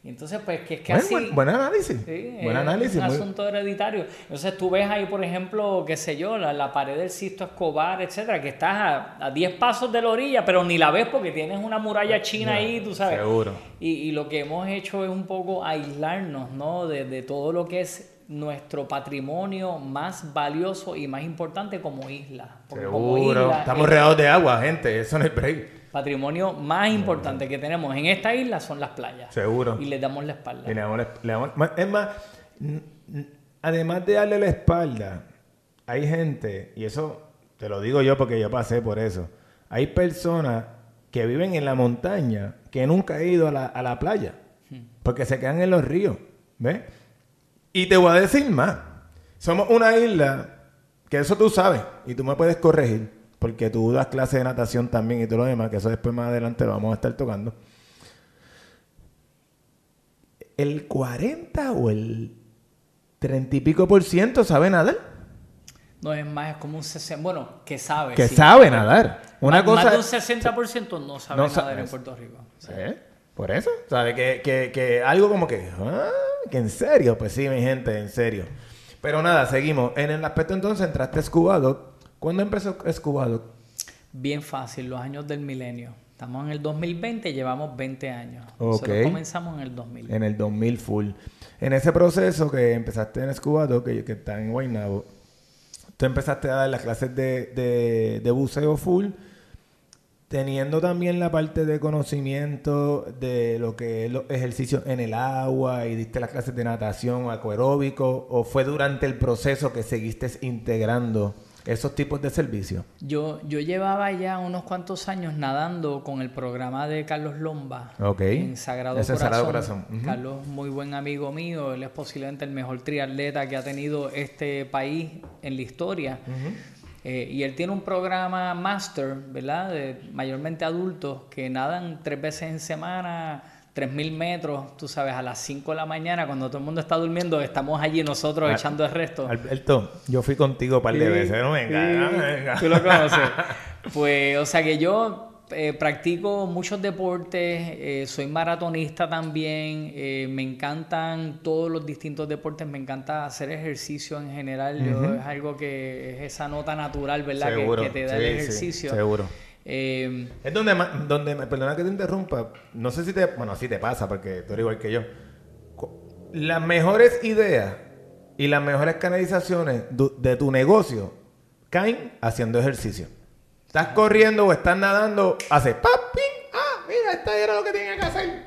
Y entonces, pues, que es que Buen, así... buen- buen análisis. Sí, buen es análisis. un muy- asunto hereditario. Entonces tú ves ahí, por ejemplo, qué sé yo, la, la pared del Sisto Escobar, etcétera, que estás a, a 10 pasos de la orilla, pero ni la ves porque tienes una muralla china ahí, tú sabes. Seguro. Y, y lo que hemos hecho es un poco aislarnos, ¿no? De, de todo lo que es nuestro patrimonio más valioso y más importante como isla. Porque como Seguro. isla, Estamos el regados de agua, gente. Eso no es break. Patrimonio más importante que tenemos en esta isla son las playas. Seguro. Y le damos la espalda. Y le damos la- le damos- ma- es más, además de darle la espalda, hay gente, y eso te lo digo yo porque yo pasé por eso, hay personas que viven en la montaña que nunca han ido a la, a la playa, porque se quedan en los ríos, ¿ves? Y te voy a decir más, somos una isla que eso tú sabes y tú me puedes corregir, porque tú das clases de natación también y todo lo demás, que eso después más adelante lo vamos a estar tocando el 40 o el 30 y pico por ciento sabe nadar. No es más, es como un 60. Bueno, que sabe. Que sí. sabe nadar. Una más, cosa. más de un 60% no sabe no nadar sabe- en Puerto Rico. ¿Eh? Por eso. ¿Sabe? Que, que, que algo como que. ah, que en serio. Pues sí, mi gente, en serio. Pero nada, seguimos. En el aspecto entonces entraste a Scuba Dog. ¿Cuándo empezó Scuba Dog? Bien fácil, los años del milenio. Estamos en el 2020, llevamos 20 años. Ok. Nosotros comenzamos en el 2000. En el 2000 full. En ese proceso que empezaste en Scuba Dog, que, que está en Guaynabo, tú empezaste a dar las clases de, de, de buceo full, teniendo también la parte de conocimiento de lo que es los ejercicios en el agua y diste las clases de natación acuaróbico, o fue durante el proceso que seguiste integrando esos tipos de servicios. Yo, yo llevaba ya unos cuantos años nadando con el programa de Carlos Lomba Ok. en Sagrado Ese Corazón. Sagrado Corazón. Carlos, muy buen amigo mío, él es posiblemente el mejor triatleta que ha tenido este país en la historia. Eh, y él tiene un programa master, ¿verdad? De mayormente adultos que nadan tres veces en semana, 3.000 metros, tú sabes, a las 5 de la mañana, cuando todo el mundo está durmiendo, estamos allí nosotros Ah, echando el resto. Alberto, yo fui contigo un par de Sí, veces, no venga, sí, no venga. Tú lo conoces. Pues, o sea que yo eh, practico muchos deportes, eh, soy maratonista también, eh, me encantan todos los distintos deportes, me encanta hacer ejercicio en general, yo- es algo que es esa nota natural, ¿verdad? Que- Seguro, que, te da sí, el sí, ejercicio. seguro. Eh, Es donde, donde perdona que te interrumpa, no sé si te, bueno, sí te pasa porque tú eres igual que yo. Las mejores ideas y las mejores canalizaciones de tu negocio caen haciendo ejercicio. Estás corriendo o estás nadando, haces pap, ping, ah, mira, esto era lo que tenía que hacer.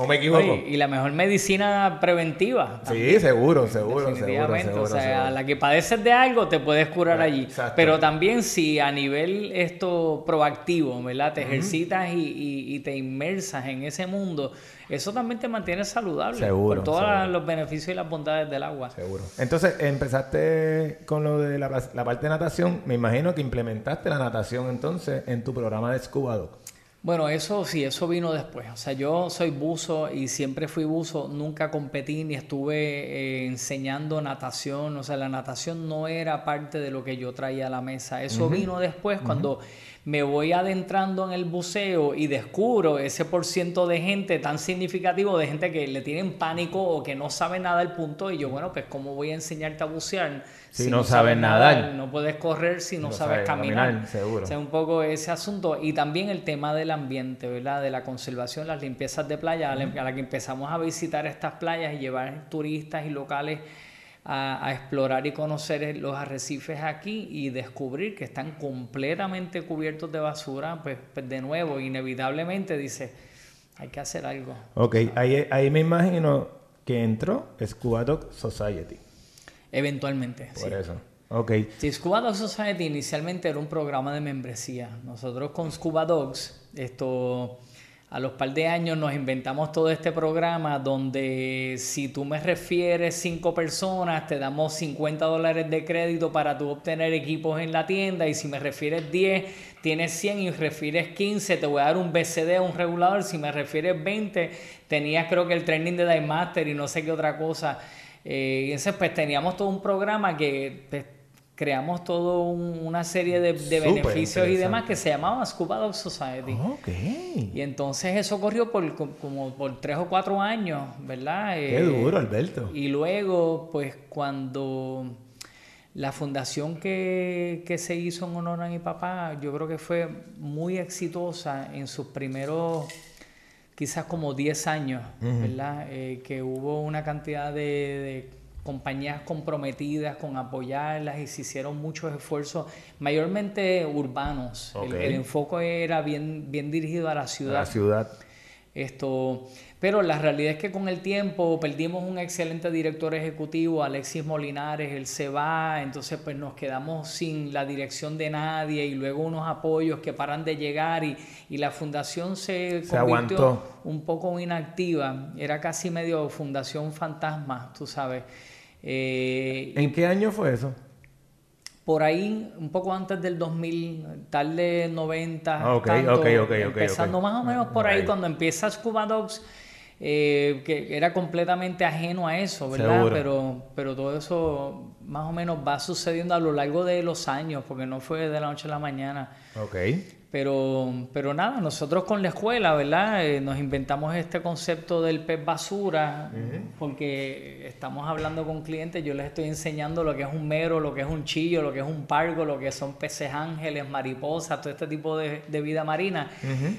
¿O me equivoco? y la mejor medicina preventiva. Sí, seguro, seguro, Definitivamente. o sea, a la que padeces de algo te puedes curar allí. Pero también si a nivel esto proactivo, ¿verdad? Te ejercitas y, y, te inmersas en ese mundo, eso también te mantiene saludable. Seguro. Por todos los beneficios y las bondades del agua. Seguro. Entonces, empezaste con lo de la, la parte de natación. Me imagino que implementaste la natación entonces en tu programa de Scuba Dog. Bueno, eso sí, eso vino después. O sea, yo soy buzo y siempre fui buzo, nunca competí ni estuve eh, enseñando natación. O sea, la natación no era parte de lo que yo traía a la mesa. Eso vino después cuando me voy adentrando en el buceo y descubro ese por ciento de gente tan significativo, de gente que le tienen pánico o que no sabe nada del punto. Y yo, bueno, pues, ¿cómo voy a enseñarte a bucear? Si, no, sabes nadar. No puedes correr si no, sabes, caminar. seguro. O sea, un poco ese asunto. Y también el tema del ambiente, ¿verdad? De la conservación, las limpiezas de playa, a la que empezamos a visitar estas playas y llevar turistas y locales a, explorar y conocer los arrecifes aquí y descubrir que están completamente cubiertos de basura, pues, pues de nuevo, inevitablemente dice, hay que hacer algo. Ok, ahí, ahí me imagino que entró Scuba Dog Society. Eventualmente. Por eso. Ok. Sí, Scuba Dog Society inicialmente era un programa de membresía. Nosotros con Scuba Dogs, esto a los par de años nos inventamos todo este programa donde si tú me refieres cinco personas, te damos 50 dólares de crédito para tú obtener equipos en la tienda y si me refieres 10, tienes 100 y refieres 15, te voy a dar un BCD, un regulador, si me refieres 20, tenías creo que el training de Dive Master y no sé qué otra cosa. Eh, y entonces pues teníamos todo un programa que... Pues, creamos todo una serie de, beneficios y demás que se llamaba Scuba Dog Society. Y entonces eso corrió por como por tres o cuatro años, ¿verdad? Qué eh, duro, Alberto. Y luego, pues cuando la fundación que, se hizo en honor a mi papá, yo creo que fue muy exitosa en sus primeros quizás como 10 años, ¿verdad? Eh, que hubo una cantidad de compañías comprometidas con apoyarlas y se hicieron muchos esfuerzos, mayormente urbanos. El, enfoque era bien, bien dirigido a la ciudad. A la ciudad. Esto, pero la realidad es que con el tiempo perdimos un excelente director ejecutivo, Alexis Molinares, él se va, entonces pues nos quedamos sin la dirección de nadie y luego unos apoyos que paran de llegar y, y la fundación se, se convirtió un poco inactiva, era casi medio fundación fantasma, tú sabes. Eh, ¿En qué año fue eso? Por ahí, un poco antes del 2000, tal de 90. Ah, ok, ok, ok, Empezando más o menos por ahí, cuando empieza Scuba Dogs, eh, que era completamente ajeno a eso, ¿verdad? Pero, pero todo eso más o menos va sucediendo a lo largo de los años, porque no fue de la noche a la mañana. Ok. Pero, pero nada, nosotros con la escuela, ¿verdad? Eh, nos inventamos este concepto del pez basura, porque estamos hablando con clientes, yo les estoy enseñando lo que es un mero, lo que es un chillo, lo que es un pargo, lo que son peces ángeles, mariposas, todo este tipo de, vida marina.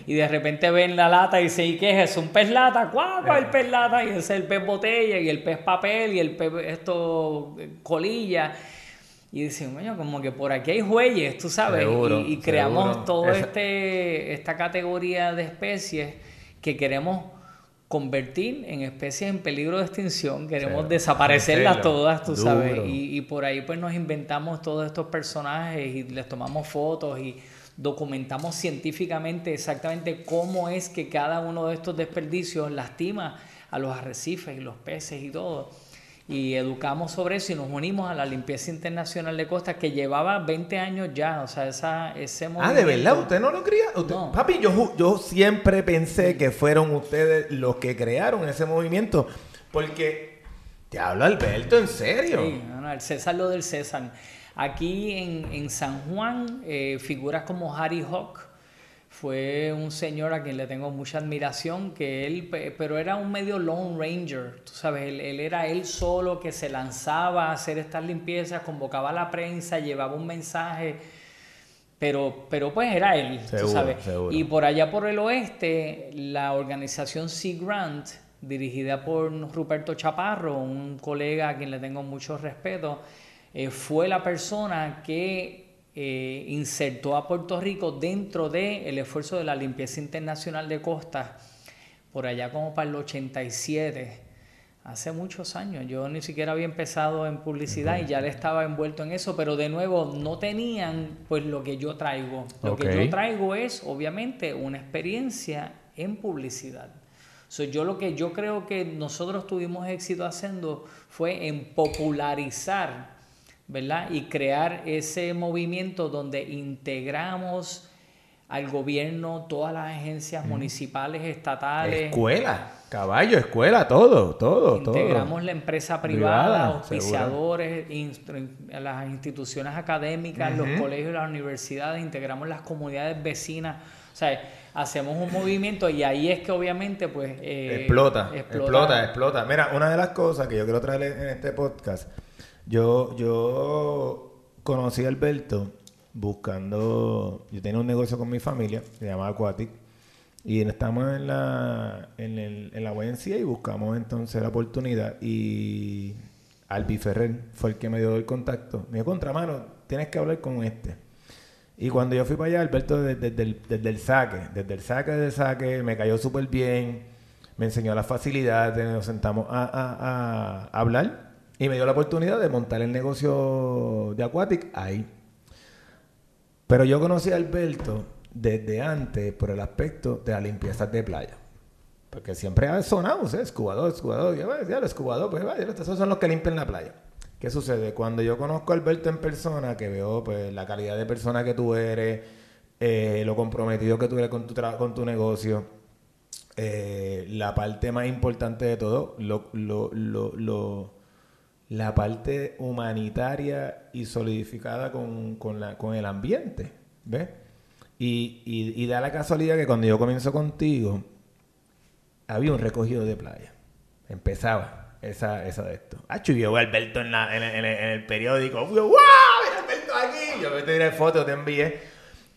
Y de repente ven la lata y dicen, ¿y qué es eso? ¿Un pez lata? ¿Cuál es el pez lata? Y ese es el pez botella, y el pez papel, y el pez esto colilla. Y decimos, bueno, como que por aquí hay huelles, tú sabes, y, creamos toda este, esta categoría de especies que queremos convertir en especies en peligro de extinción, queremos desaparecerlas todas, tú sabes, y, y, por ahí pues nos inventamos todos estos personajes y les tomamos fotos y documentamos científicamente exactamente cómo es que cada uno de estos desperdicios lastima a los arrecifes y los peces y todo y educamos sobre eso y nos unimos a la limpieza internacional de costas que llevaba 20 años ya, o sea, esa, ese movimiento. Ah, ¿de verdad? ¿Usted no lo creía? Papi, yo, yo siempre pensé que fueron ustedes los que crearon ese movimiento, porque te habla Alberto, ¿en serio? Sí, el César lo del César. Aquí en, en San Juan, eh, figuras como Harry Hawk, fue un señor a quien le tengo mucha admiración, que él, pero era un medio Lone Ranger, tú sabes, él, era él solo que se lanzaba a hacer estas limpiezas, convocaba a la prensa, llevaba un mensaje, pero, pero pues era él, tú sabes. Y por allá por el oeste, la organización Sea Grant, dirigida por Ruperto Chaparro, un colega a quien le tengo mucho respeto, eh, fue la persona que eh, insertó a Puerto Rico dentro del el esfuerzo de la limpieza internacional de costas por allá como para el 87, hace muchos años. Yo ni siquiera había empezado en publicidad y ya le estaba envuelto en eso, pero de nuevo no tenían pues lo que yo traigo. Lo que yo traigo es obviamente una experiencia en publicidad. So, yo lo que yo creo que nosotros tuvimos éxito haciendo fue en popularizar, ¿verdad? Y crear ese movimiento donde integramos al gobierno, todas las agencias municipales, estatales. Escuela, caballo, escuela, todo, todo, Integramos la empresa privada, auspiciadores, las instituciones académicas, los colegios las universidades, integramos las comunidades vecinas. O sea, hacemos un movimiento y ahí es que obviamente pues... Eh, explota, explota, explota, Mira, una de las cosas que yo quiero traer en este podcast, yo, yo conocí a Alberto buscando, yo tenía un negocio con mi familia, se llama Aquatic, y estamos en la, en, el, en la YNCA y buscamos entonces la oportunidad y Albi Ferrer fue el que me dio el contacto. Me dijo, contramano, tienes que hablar con este. Y cuando yo fui para allá, Alberto desde, el, desde el saque, desde el saque, desde el saque, me cayó súper bien, me enseñó las facilidades, nos sentamos a, a, hablar y me dio la oportunidad de montar el negocio de Aquatic ahí. Pero yo conocí a Alberto desde antes por el aspecto de la limpieza de playa. Porque siempre ha sonado, ¿sí? escubador, escubador. Yo, ya, el escubador, pues vaya, esos son los que limpian la playa. ¿Qué sucede? Cuando yo conozco a Alberto en persona, que veo pues la calidad de persona que tú eres, eh, lo comprometido que tú eres con tu, con tu negocio, eh, la parte más importante de todo, lo, lo, la parte humanitaria y solidificada con, con, la, con el ambiente, ¿ves? Y, y, da la casualidad que cuando yo comienzo contigo, había un recogido de playa. Empezaba esa, esa de esto. Ah, yo a Alberto en, la, en, el periódico. ¡Wow! ¡Mira Alberto aquí! Yo te diré fotos, te envié.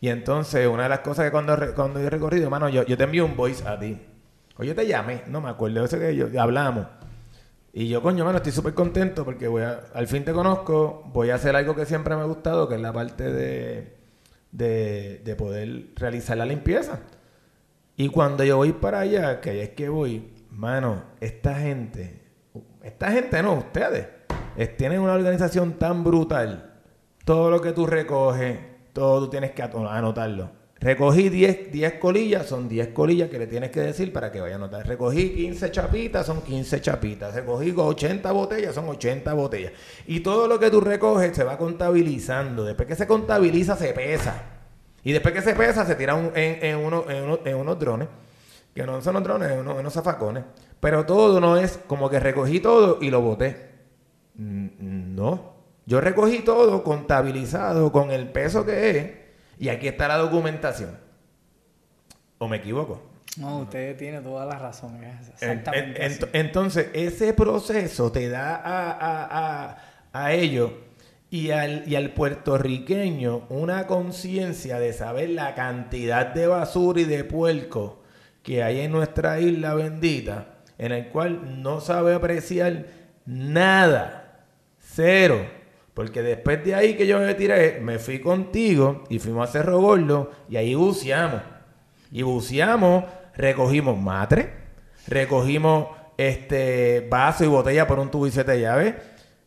Y entonces, una de las cosas que cuando, cuando yo he recorrido, hermano, yo, yo te envío un voice a ti. O yo te llamé, no me acuerdo, eso que yo, hablamos. Y yo, coño, mano, estoy súper contento porque voy a, al fin te conozco, voy a hacer algo que siempre me ha gustado, que es la parte de, de, de poder realizar la limpieza. Y cuando yo voy para allá, que es que voy, mano, esta gente esta gente no, ustedes, tienen una organización tan brutal. Todo lo que tú recoges, todo tú tienes que anotarlo. Recogí 10, 10 colillas, son 10 colillas que le tienes que decir para que vaya a anotar. Recogí 15 chapitas, son 15 chapitas. Recogí 80 botellas, son 80 botellas. Y todo lo que tú recoges se va contabilizando. Después que se contabiliza, se pesa. Y después que se pesa, se tira en, uno, en, unos drones, que no son los drones, en unos, en unos zafacones. Pero todo no es como que recogí todo y lo boté. No. Yo recogí todo contabilizado con el peso que es y aquí está la documentación. ¿O me equivoco? No, usted tiene toda la razón. exactamente entonces, ese proceso te da a, a, ellos y al, y al puertorriqueño una conciencia de saber la cantidad de basura y de puerco que hay en nuestra isla bendita en el cual no sabe apreciar nada, cero. Porque después de ahí que yo me tiré, me fui contigo y fuimos a Cerro Gordo y ahí buceamos. Y buceamos, recogimos matre, recogimos este vaso y botella por un tubo y siete llaves.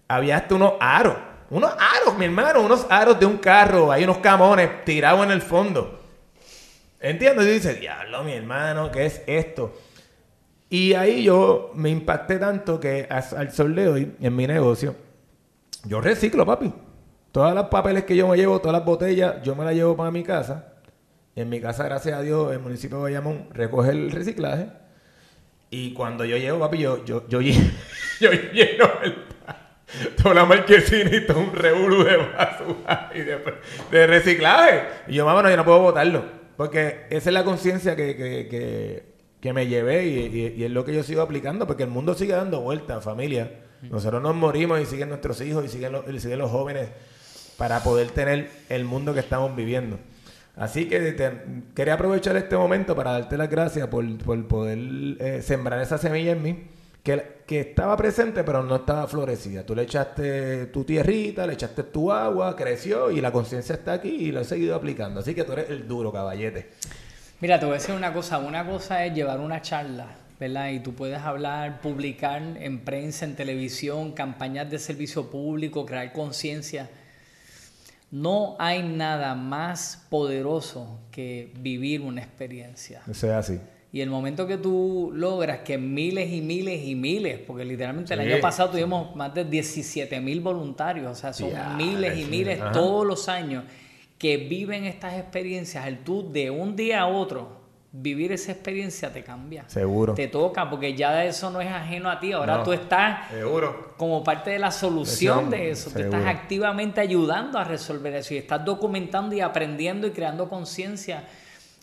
Había hasta unos aros, unos aros, mi hermano, unos aros de un carro, hay unos camones tirados en el fondo. ¿Entiendes? Y dice, diablo, mi hermano, ¿qué es esto? Y ahí yo me impacté tanto que al sol de hoy, en mi negocio, yo reciclo, papi. Todas las papeles que yo me llevo, todas las botellas, yo me las llevo para mi casa. En mi casa, gracias a Dios, el municipio de Bayamón recoge el reciclaje. Y cuando yo llevo, papi, yo, yo, yo, lleno, yo lleno el, toda la marquesina y todo un revolú de basura y de, reciclaje. Y yo, mamá, no, yo no puedo botarlo. Porque esa es la conciencia que, que que me llevé y, es lo que yo sigo aplicando porque el mundo sigue dando vueltas, familia. Nosotros nos morimos y siguen nuestros hijos y siguen, los, siguen los jóvenes para poder tener el mundo que estamos viviendo. Así que quería aprovechar este momento para darte las gracias por, poder eh, sembrar esa semilla en mí, que, que, estaba presente pero no estaba florecida. Tú le echaste tu tierrita, le echaste tu agua, creció y la conciencia está aquí y lo he seguido aplicando. Así que tú eres el duro, caballete. Mira, te voy a decir una cosa. Una cosa es llevar una charla, ¿verdad? Y tú puedes hablar, publicar en prensa, en televisión, campañas de servicio público, crear conciencia. No hay nada más poderoso que vivir una experiencia. Eso es así. Y el momento que tú logras que miles y miles y miles, porque literalmente el año pasado tuvimos más de 17 mil voluntarios, o sea, son miles y miles todos los años que viven estas experiencias, el tú de un día a otro vivir esa experiencia te cambia. Seguro. Te toca, porque ya eso no es ajeno a ti. Ahora tú estás seguro. como parte de la solución de eso. Tú estás activamente ayudando a resolver eso y estás documentando y aprendiendo y creando conciencia.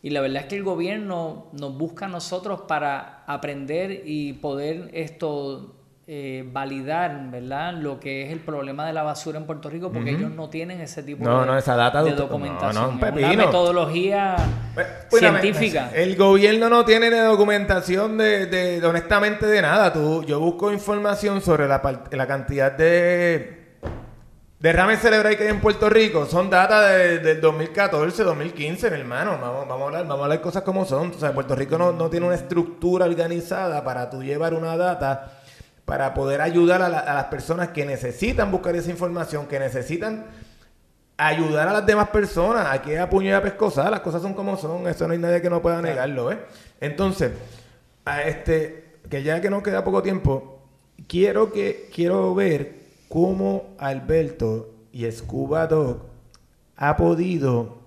Y la verdad es que el gobierno nos busca a nosotros para aprender y poder esto eh, validar, ¿verdad? Lo que es el problema de la basura en Puerto Rico, porque ellos no tienen ese tipo de, esa data de documentación. No, una metodología pues, científica. El gobierno no tiene documentación de, de, honestamente de nada. Tú, yo busco información sobre la, la cantidad de derrames cerebral que hay en Puerto Rico. Son datas del 2014, 2015, mi hermano. Vamos, vamos, a hablar, vamos a hablar cosas como son. O sea, Puerto Rico no, no tiene una estructura organizada para tú llevar una data para poder ayudar a, las personas que necesitan buscar esa información, que necesitan ayudar a las demás personas. Aquí es a puño y a pescosa, las cosas son como son, eso no hay nadie que no pueda negarlo, ¿eh? Entonces, a este, que ya que nos queda poco tiempo, quiero que quiero ver cómo Alberto y Scuba Dog ha podido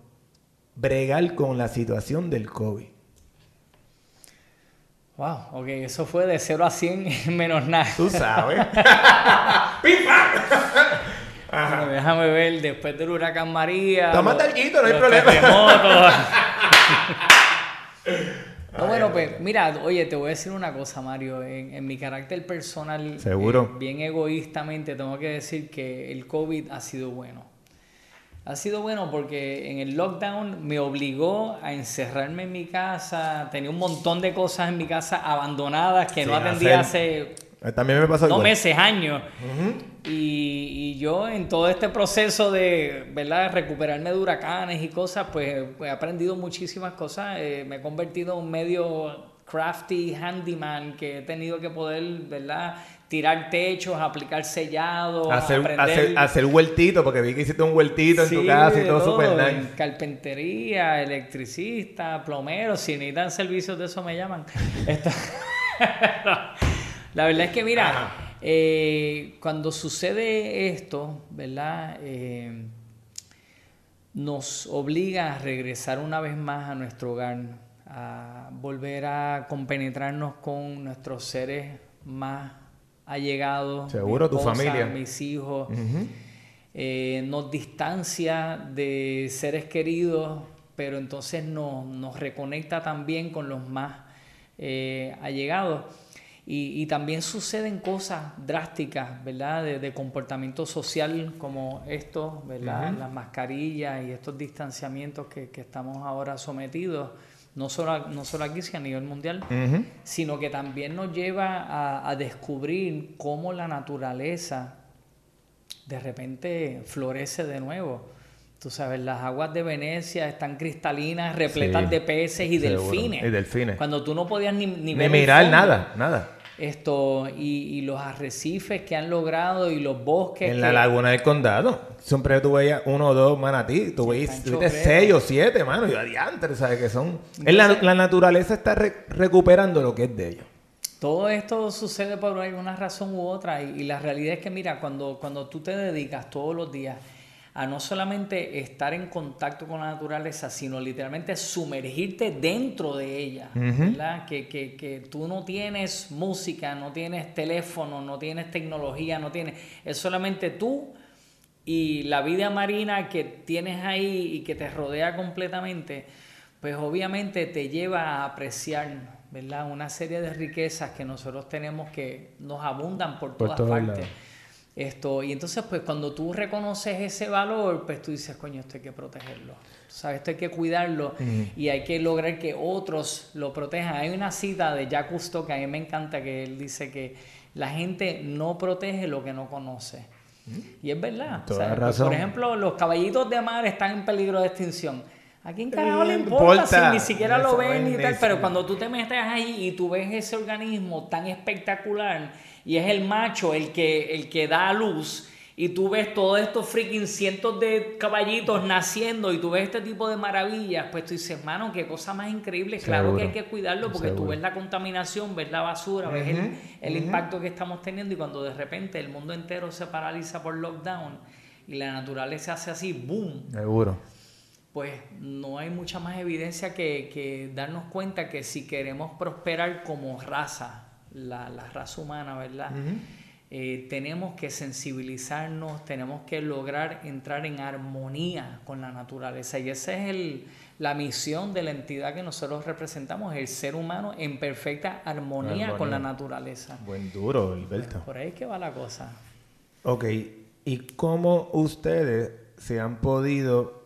bregar con la situación del COVID. Wow, ok, eso fue de 0 a 100 menos nada. Tú sabes. bueno, déjame ver, después del huracán María. Toma talquito, no hay problema. no, bueno, pues mira, oye, te voy a decir una cosa, Mario. En, mi carácter personal, Seguro. Eh, bien egoístamente, tengo que decir que el COVID ha sido bueno ha sido bueno porque en el lockdown me obligó a encerrarme en mi casa. Tenía un montón de cosas en mi casa abandonadas que no atendía hace eh, también me pasó dos meses, años. y, yo en todo este proceso de ¿verdad? recuperarme de huracanes y cosas, pues, pues he aprendido muchísimas cosas. Eh, me he convertido en un medio crafty handyman que he tenido que poder, ¿verdad? Tirar techos, aplicar sellado, hacer, aprender... hacer, huertito, porque vi que hiciste un huertito en tu casa y todo, súper nice. Carpintería, electricista, plomero, si necesitan servicios de eso me llaman. La verdad es que mira, eh, cuando sucede esto, ¿verdad? Eh, nos obliga a regresar una vez más a nuestro hogar, a volver a compenetrarnos con nuestros seres más ha llegado. Seguro, tu familia. Mis hijos. Eh, nos distancia de seres queridos, pero entonces nos, reconecta también con los más eh, allegados. Y, también suceden cosas drásticas, ¿verdad? De, comportamiento social como esto, ¿verdad? Las mascarillas y estos distanciamientos que, que estamos ahora sometidos no solo, no solo aquí, sino a nivel mundial, sino que también nos lleva a, descubrir cómo la naturaleza de repente florece de nuevo. Tú sabes, las aguas de Venecia están cristalinas, repletas de peces y delfines. Y delfines. Cuando tú no podías ni, ni, ni mirar nada, nada esto y, los arrecifes que han logrado y los bosques. En la laguna del condado. Siempre tú veías uno o dos manatí. Tú veías seis o siete, mano. Y adiante, ¿sabes qué son? la, naturaleza está recuperando lo que es de ellos. Todo esto sucede por alguna razón u otra. Y, y, la realidad es que, mira, cuando, cuando tú te dedicas todos los días a no solamente estar en contacto con la naturaleza, sino literalmente sumergirte dentro de ella, ¿verdad? Que, que, que, tú no tienes música, no tienes teléfono, no tienes tecnología, no tienes, es solamente tú y la vida marina que tienes ahí y que te rodea completamente, pues obviamente te lleva a apreciar, ¿verdad? Una serie de riquezas que nosotros tenemos que nos abundan por todas partes. Esto, y entonces, pues cuando tú reconoces ese valor, pues tú dices, coño, esto hay que protegerlo. ¿Sabes? Esto hay que cuidarlo y hay que lograr que otros lo protejan. Hay una cita de Jacques Cousteau que a mí me encanta, que él dice que la gente no protege lo que no conoce. Y es verdad. Pues, por ejemplo, los caballitos de mar están en peligro de extinción. ¿A quién carajo le importa, si ni siquiera lo ven y tal? Pero cuando tú te metes ahí y tú ves ese organismo tan espectacular y es el macho el que, el que da a luz y tú ves todos estos freaking cientos de caballitos naciendo y tú ves este tipo de maravillas, pues tú dices, mano, qué cosa más increíble. Claro que hay que cuidarlo porque tú ves la contaminación, ves la basura, ves el, impacto que estamos teniendo y cuando de repente el mundo entero se paraliza por lockdown y la naturaleza hace así, boom. Seguro. Pues no hay mucha más evidencia que, darnos cuenta que si queremos prosperar como raza, la, raza humana, ¿verdad? Eh, tenemos que sensibilizarnos, tenemos que lograr entrar en armonía con la naturaleza. Y esa es el, la misión de la entidad que nosotros representamos, el ser humano en perfecta armonía, con la naturaleza. Buen duro, Alberto. Por ahí que va la cosa. Ok, ¿y cómo ustedes se han podido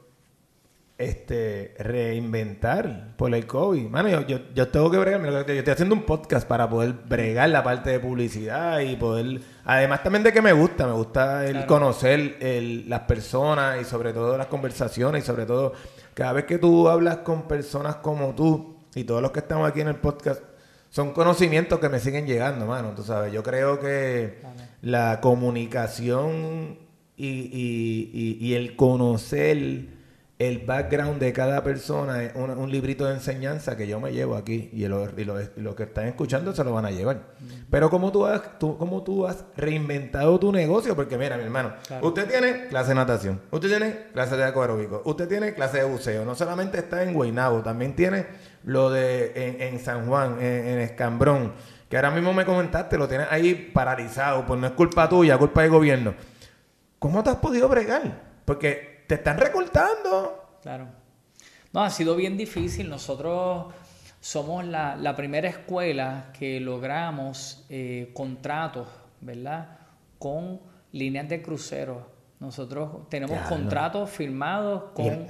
este, reinventar por el COVID. Mano, yo, yo, tengo que bregar, yo estoy haciendo un podcast para poder bregar la parte de publicidad y poder, además también de que me gusta, me gusta el conocer el, las personas y sobre todo las conversaciones y sobre todo cada vez que tú hablas con personas como tú y todos los que estamos aquí en el podcast, son conocimientos que me siguen llegando, mano. Tú sabes, yo creo que la comunicación y, y, y el conocer el background de cada persona es un, librito de enseñanza que yo me llevo aquí y, los que están escuchando se lo van a llevar. Pero como tú has, tú, como tú has reinventado tu negocio, porque mira, mi hermano, usted tiene clase de natación, usted tiene clase de acuaróbico, usted tiene clase de buceo, no solamente está en Guaynabo, también tiene lo de en, San Juan, en, en, Escambrón, que ahora mismo me comentaste, lo tienes ahí paralizado, pues no es culpa tuya, culpa del gobierno. ¿Cómo te has podido bregar? Porque te están recortando. Claro. No, ha sido bien difícil. Nosotros somos la, primera escuela que logramos eh, contratos, ¿verdad? Con líneas de cruceros. Nosotros tenemos contratos firmados con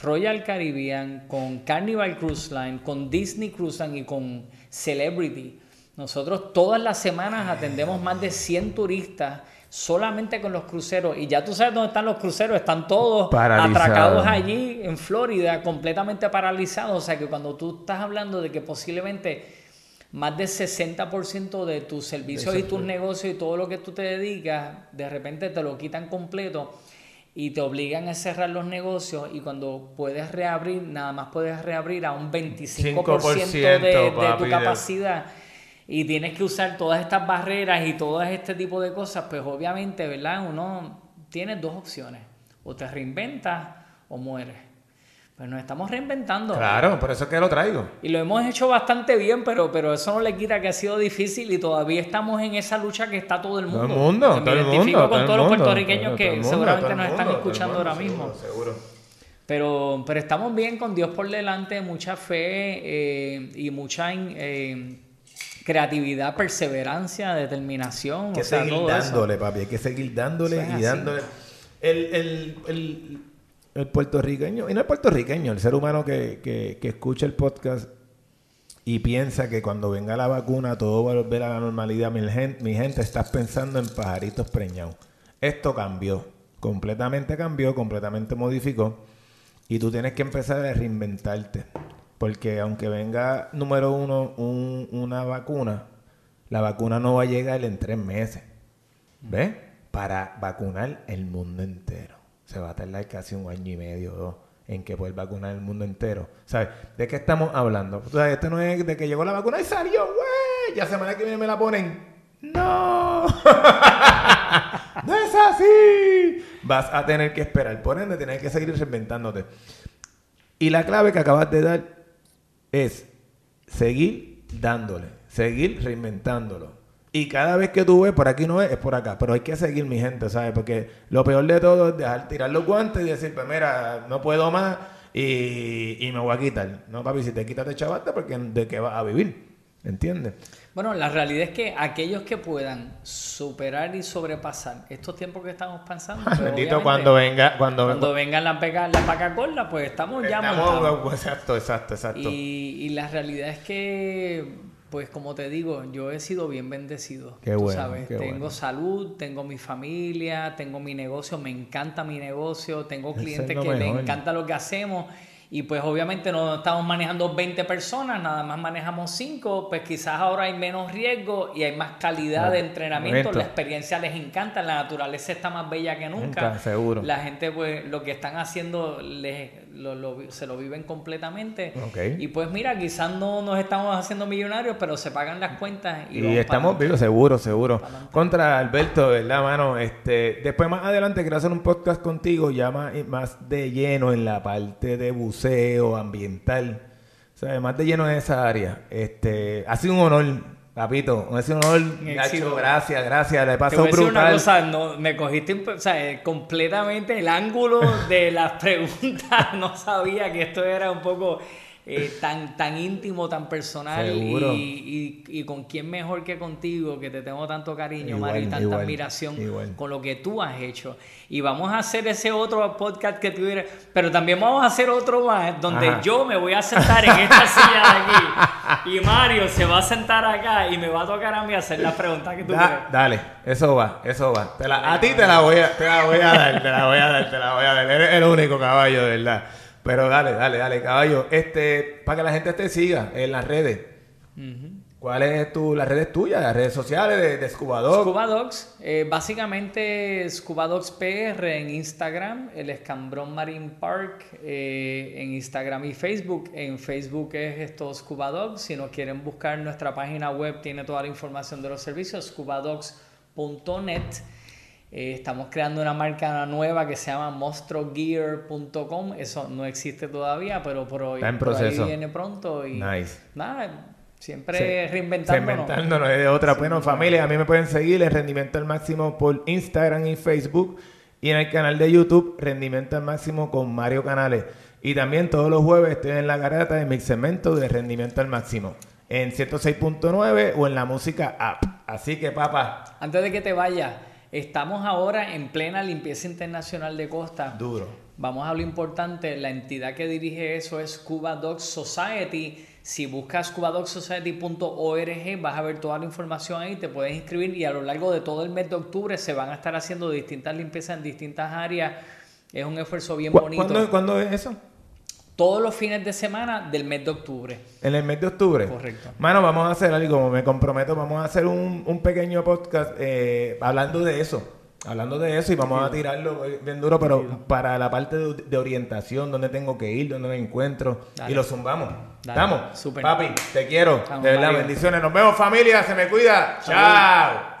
Royal Caribbean, con Carnival Cruise Line, con Disney Cruise Line y con Celebrity. Nosotros todas las semanas atendemos más de 100 turistas solamente con los cruceros. Y ya tú sabes dónde están los cruceros, están todos atracados allí en Florida, completamente paralizados. O sea que cuando tú estás hablando de que posiblemente más del 60% de tus servicios y tus negocios y todo lo que tú te dedicas, de repente te lo quitan completo y te obligan a cerrar los negocios y cuando puedes reabrir, nada más puedes reabrir a un 25% de, de tu capacidad y tienes que usar todas estas barreras y todo este tipo de cosas, pues obviamente, ¿verdad? Uno tiene dos opciones, o te reinventas o mueres. Pues nos estamos reinventando. Claro, por eso es que lo traigo. Y lo hemos hecho bastante bien, pero, pero eso no le quita que ha sido difícil y todavía estamos en esa lucha que está todo el mundo. Todo el mundo, todo el mundo. con todos los puertorriqueños que seguramente nos están escuchando ahora mismo. Seguro. Pero, pero estamos bien con Dios por delante, mucha fe eh, y mucha eh, creatividad, perseverancia, determinación. que seguir dándole, papi, hay que seguir dándole y dándole. El, puertorriqueño, y no el puertorriqueño, el ser humano que, escucha el podcast y piensa que cuando venga la vacuna todo va a volver a la normalidad, mi gente, mi gente estás pensando en pajaritos preñados. Esto cambió, completamente cambió, completamente modificó y tú tienes que empezar a reinventarte. Porque aunque venga, número uno, una vacuna, la vacuna no va a llegar en tres meses. ¿Ves? Para vacunar el mundo entero. Se va a tardar casi un año y medio o dos en que poder vacunar el mundo entero. ¿Sabes? ¿De qué estamos hablando? O sea, este no es de que llegó la vacuna y salió, güey. Ya semana que viene me la ponen. No. no es así. Vas a tener que esperar. Por ende, tienes que seguir reinventándote. Y la clave que acabas de dar es seguir dándole, seguir reinventándolo. Y cada vez que tú ves, por aquí no es, es por acá. Pero hay que seguir, mi gente, ¿sabes? Porque lo peor de todo es dejar tirar los guantes y decir, pues mira, no puedo más y, y me voy a quitar. No, papi, si te quitas de chavarte, porque de qué vas a vivir. ¿Entiendes? Bueno, la realidad es que aquellos que puedan superar y sobrepasar estos tiempos que estamos pasando. Pues, bendito cuando venga. Cuando, cuando vengan las la, la pues estamos ya estamos, Exacto, exacto, exacto. Y, la realidad es que, pues como te digo, yo he sido bien bendecido. Qué bueno, sabes, tengo salud, tengo mi familia, tengo mi negocio, me encanta mi negocio, tengo clientes que me encanta lo que hacemos y pues obviamente no estamos manejando 20 personas, nada más manejamos 5, pues quizás ahora hay menos riesgo y hay más calidad de entrenamiento, la experiencia les encanta, la naturaleza está más bella que nunca. seguro. La gente pues lo que están haciendo les, se lo viven completamente. Y pues mira, quizás no nos estamos haciendo millonarios, pero se pagan las cuentas y, y estamos vivos, seguro, seguro. Contra Alberto, ¿verdad, mano? Este, después más adelante quiero hacer un podcast contigo ya más, más de lleno en la parte de buceo ambiental. O sea, más de lleno en esa área. Este, ha sido un honor, papito. Sido un honor. gracias, gracias. Le pasó brutal. Una cosa, no, me cogiste o sea, completamente el ángulo de las preguntas. no sabía que esto era un poco eh, tan, tan íntimo, tan personal y, y, con quién mejor que contigo, que te tengo tanto cariño, Mario, y tanta admiración con lo que tú has hecho. Y vamos a hacer ese otro podcast que tuviera, pero también vamos a hacer otro más, donde yo me voy a sentar en esta silla de aquí y Mario se va a sentar acá y me va a tocar a mí hacer las preguntas que tú quieres. Dale, eso va, eso va. a ti te la, voy a, te la voy a dar, te la voy a dar, te la voy a dar. Eres el único caballo, de verdad. Pero dale, dale, dale, caballo. Este, para que la gente te siga en las redes. ¿Cuáles es tu, las redes tuyas, las redes sociales de, de Scuba Dogs? Scuba Dogs, eh, básicamente Scuba Dogs PR en Instagram, el Escambrón Marine Park eh, en Instagram y Facebook. En Facebook es esto Scuba Dogs. Si no quieren buscar nuestra página web, tiene toda la información de los servicios, scubadogs.net. Eh, estamos creando una marca nueva que se llama mostrogear.com. Eso no existe todavía, pero por hoy, viene pronto. Y Nada, siempre reinventándonos. Reinventándonos de otra. Bueno, familia, a mí me pueden seguir en Rendimiento al Máximo por Instagram y Facebook. Y en el canal de YouTube, Rendimiento al Máximo con Mario Canales. Y también todos los jueves estoy en la garata de mi segmento de Rendimiento al Máximo. En 106.9 o en la música app. Así que, papá. Antes de que te vayas Estamos ahora en plena limpieza internacional de costa. Duro. Vamos a lo importante, la entidad que dirige eso es Cuba Dogs Society. Si buscas cubadogsociety.org vas a ver toda la información ahí, te puedes inscribir y a lo largo de todo el mes de octubre se van a estar haciendo distintas limpiezas en distintas áreas. Es un esfuerzo bien bonito. ¿Cuándo, ¿cuándo es eso? Todos los fines de semana del mes de octubre. En el mes de octubre. Correcto. Mano, vamos a hacer algo, como me comprometo, vamos a hacer un, pequeño podcast eh, hablando de eso. Hablando de eso y vamos a tirarlo bien duro, pero para la parte de, orientación, dónde tengo que ir, dónde me encuentro, y lo zumbamos. ¿Estamos? Papi, te quiero. de verdad, bendiciones. Nos vemos familia, se me cuida. Chao.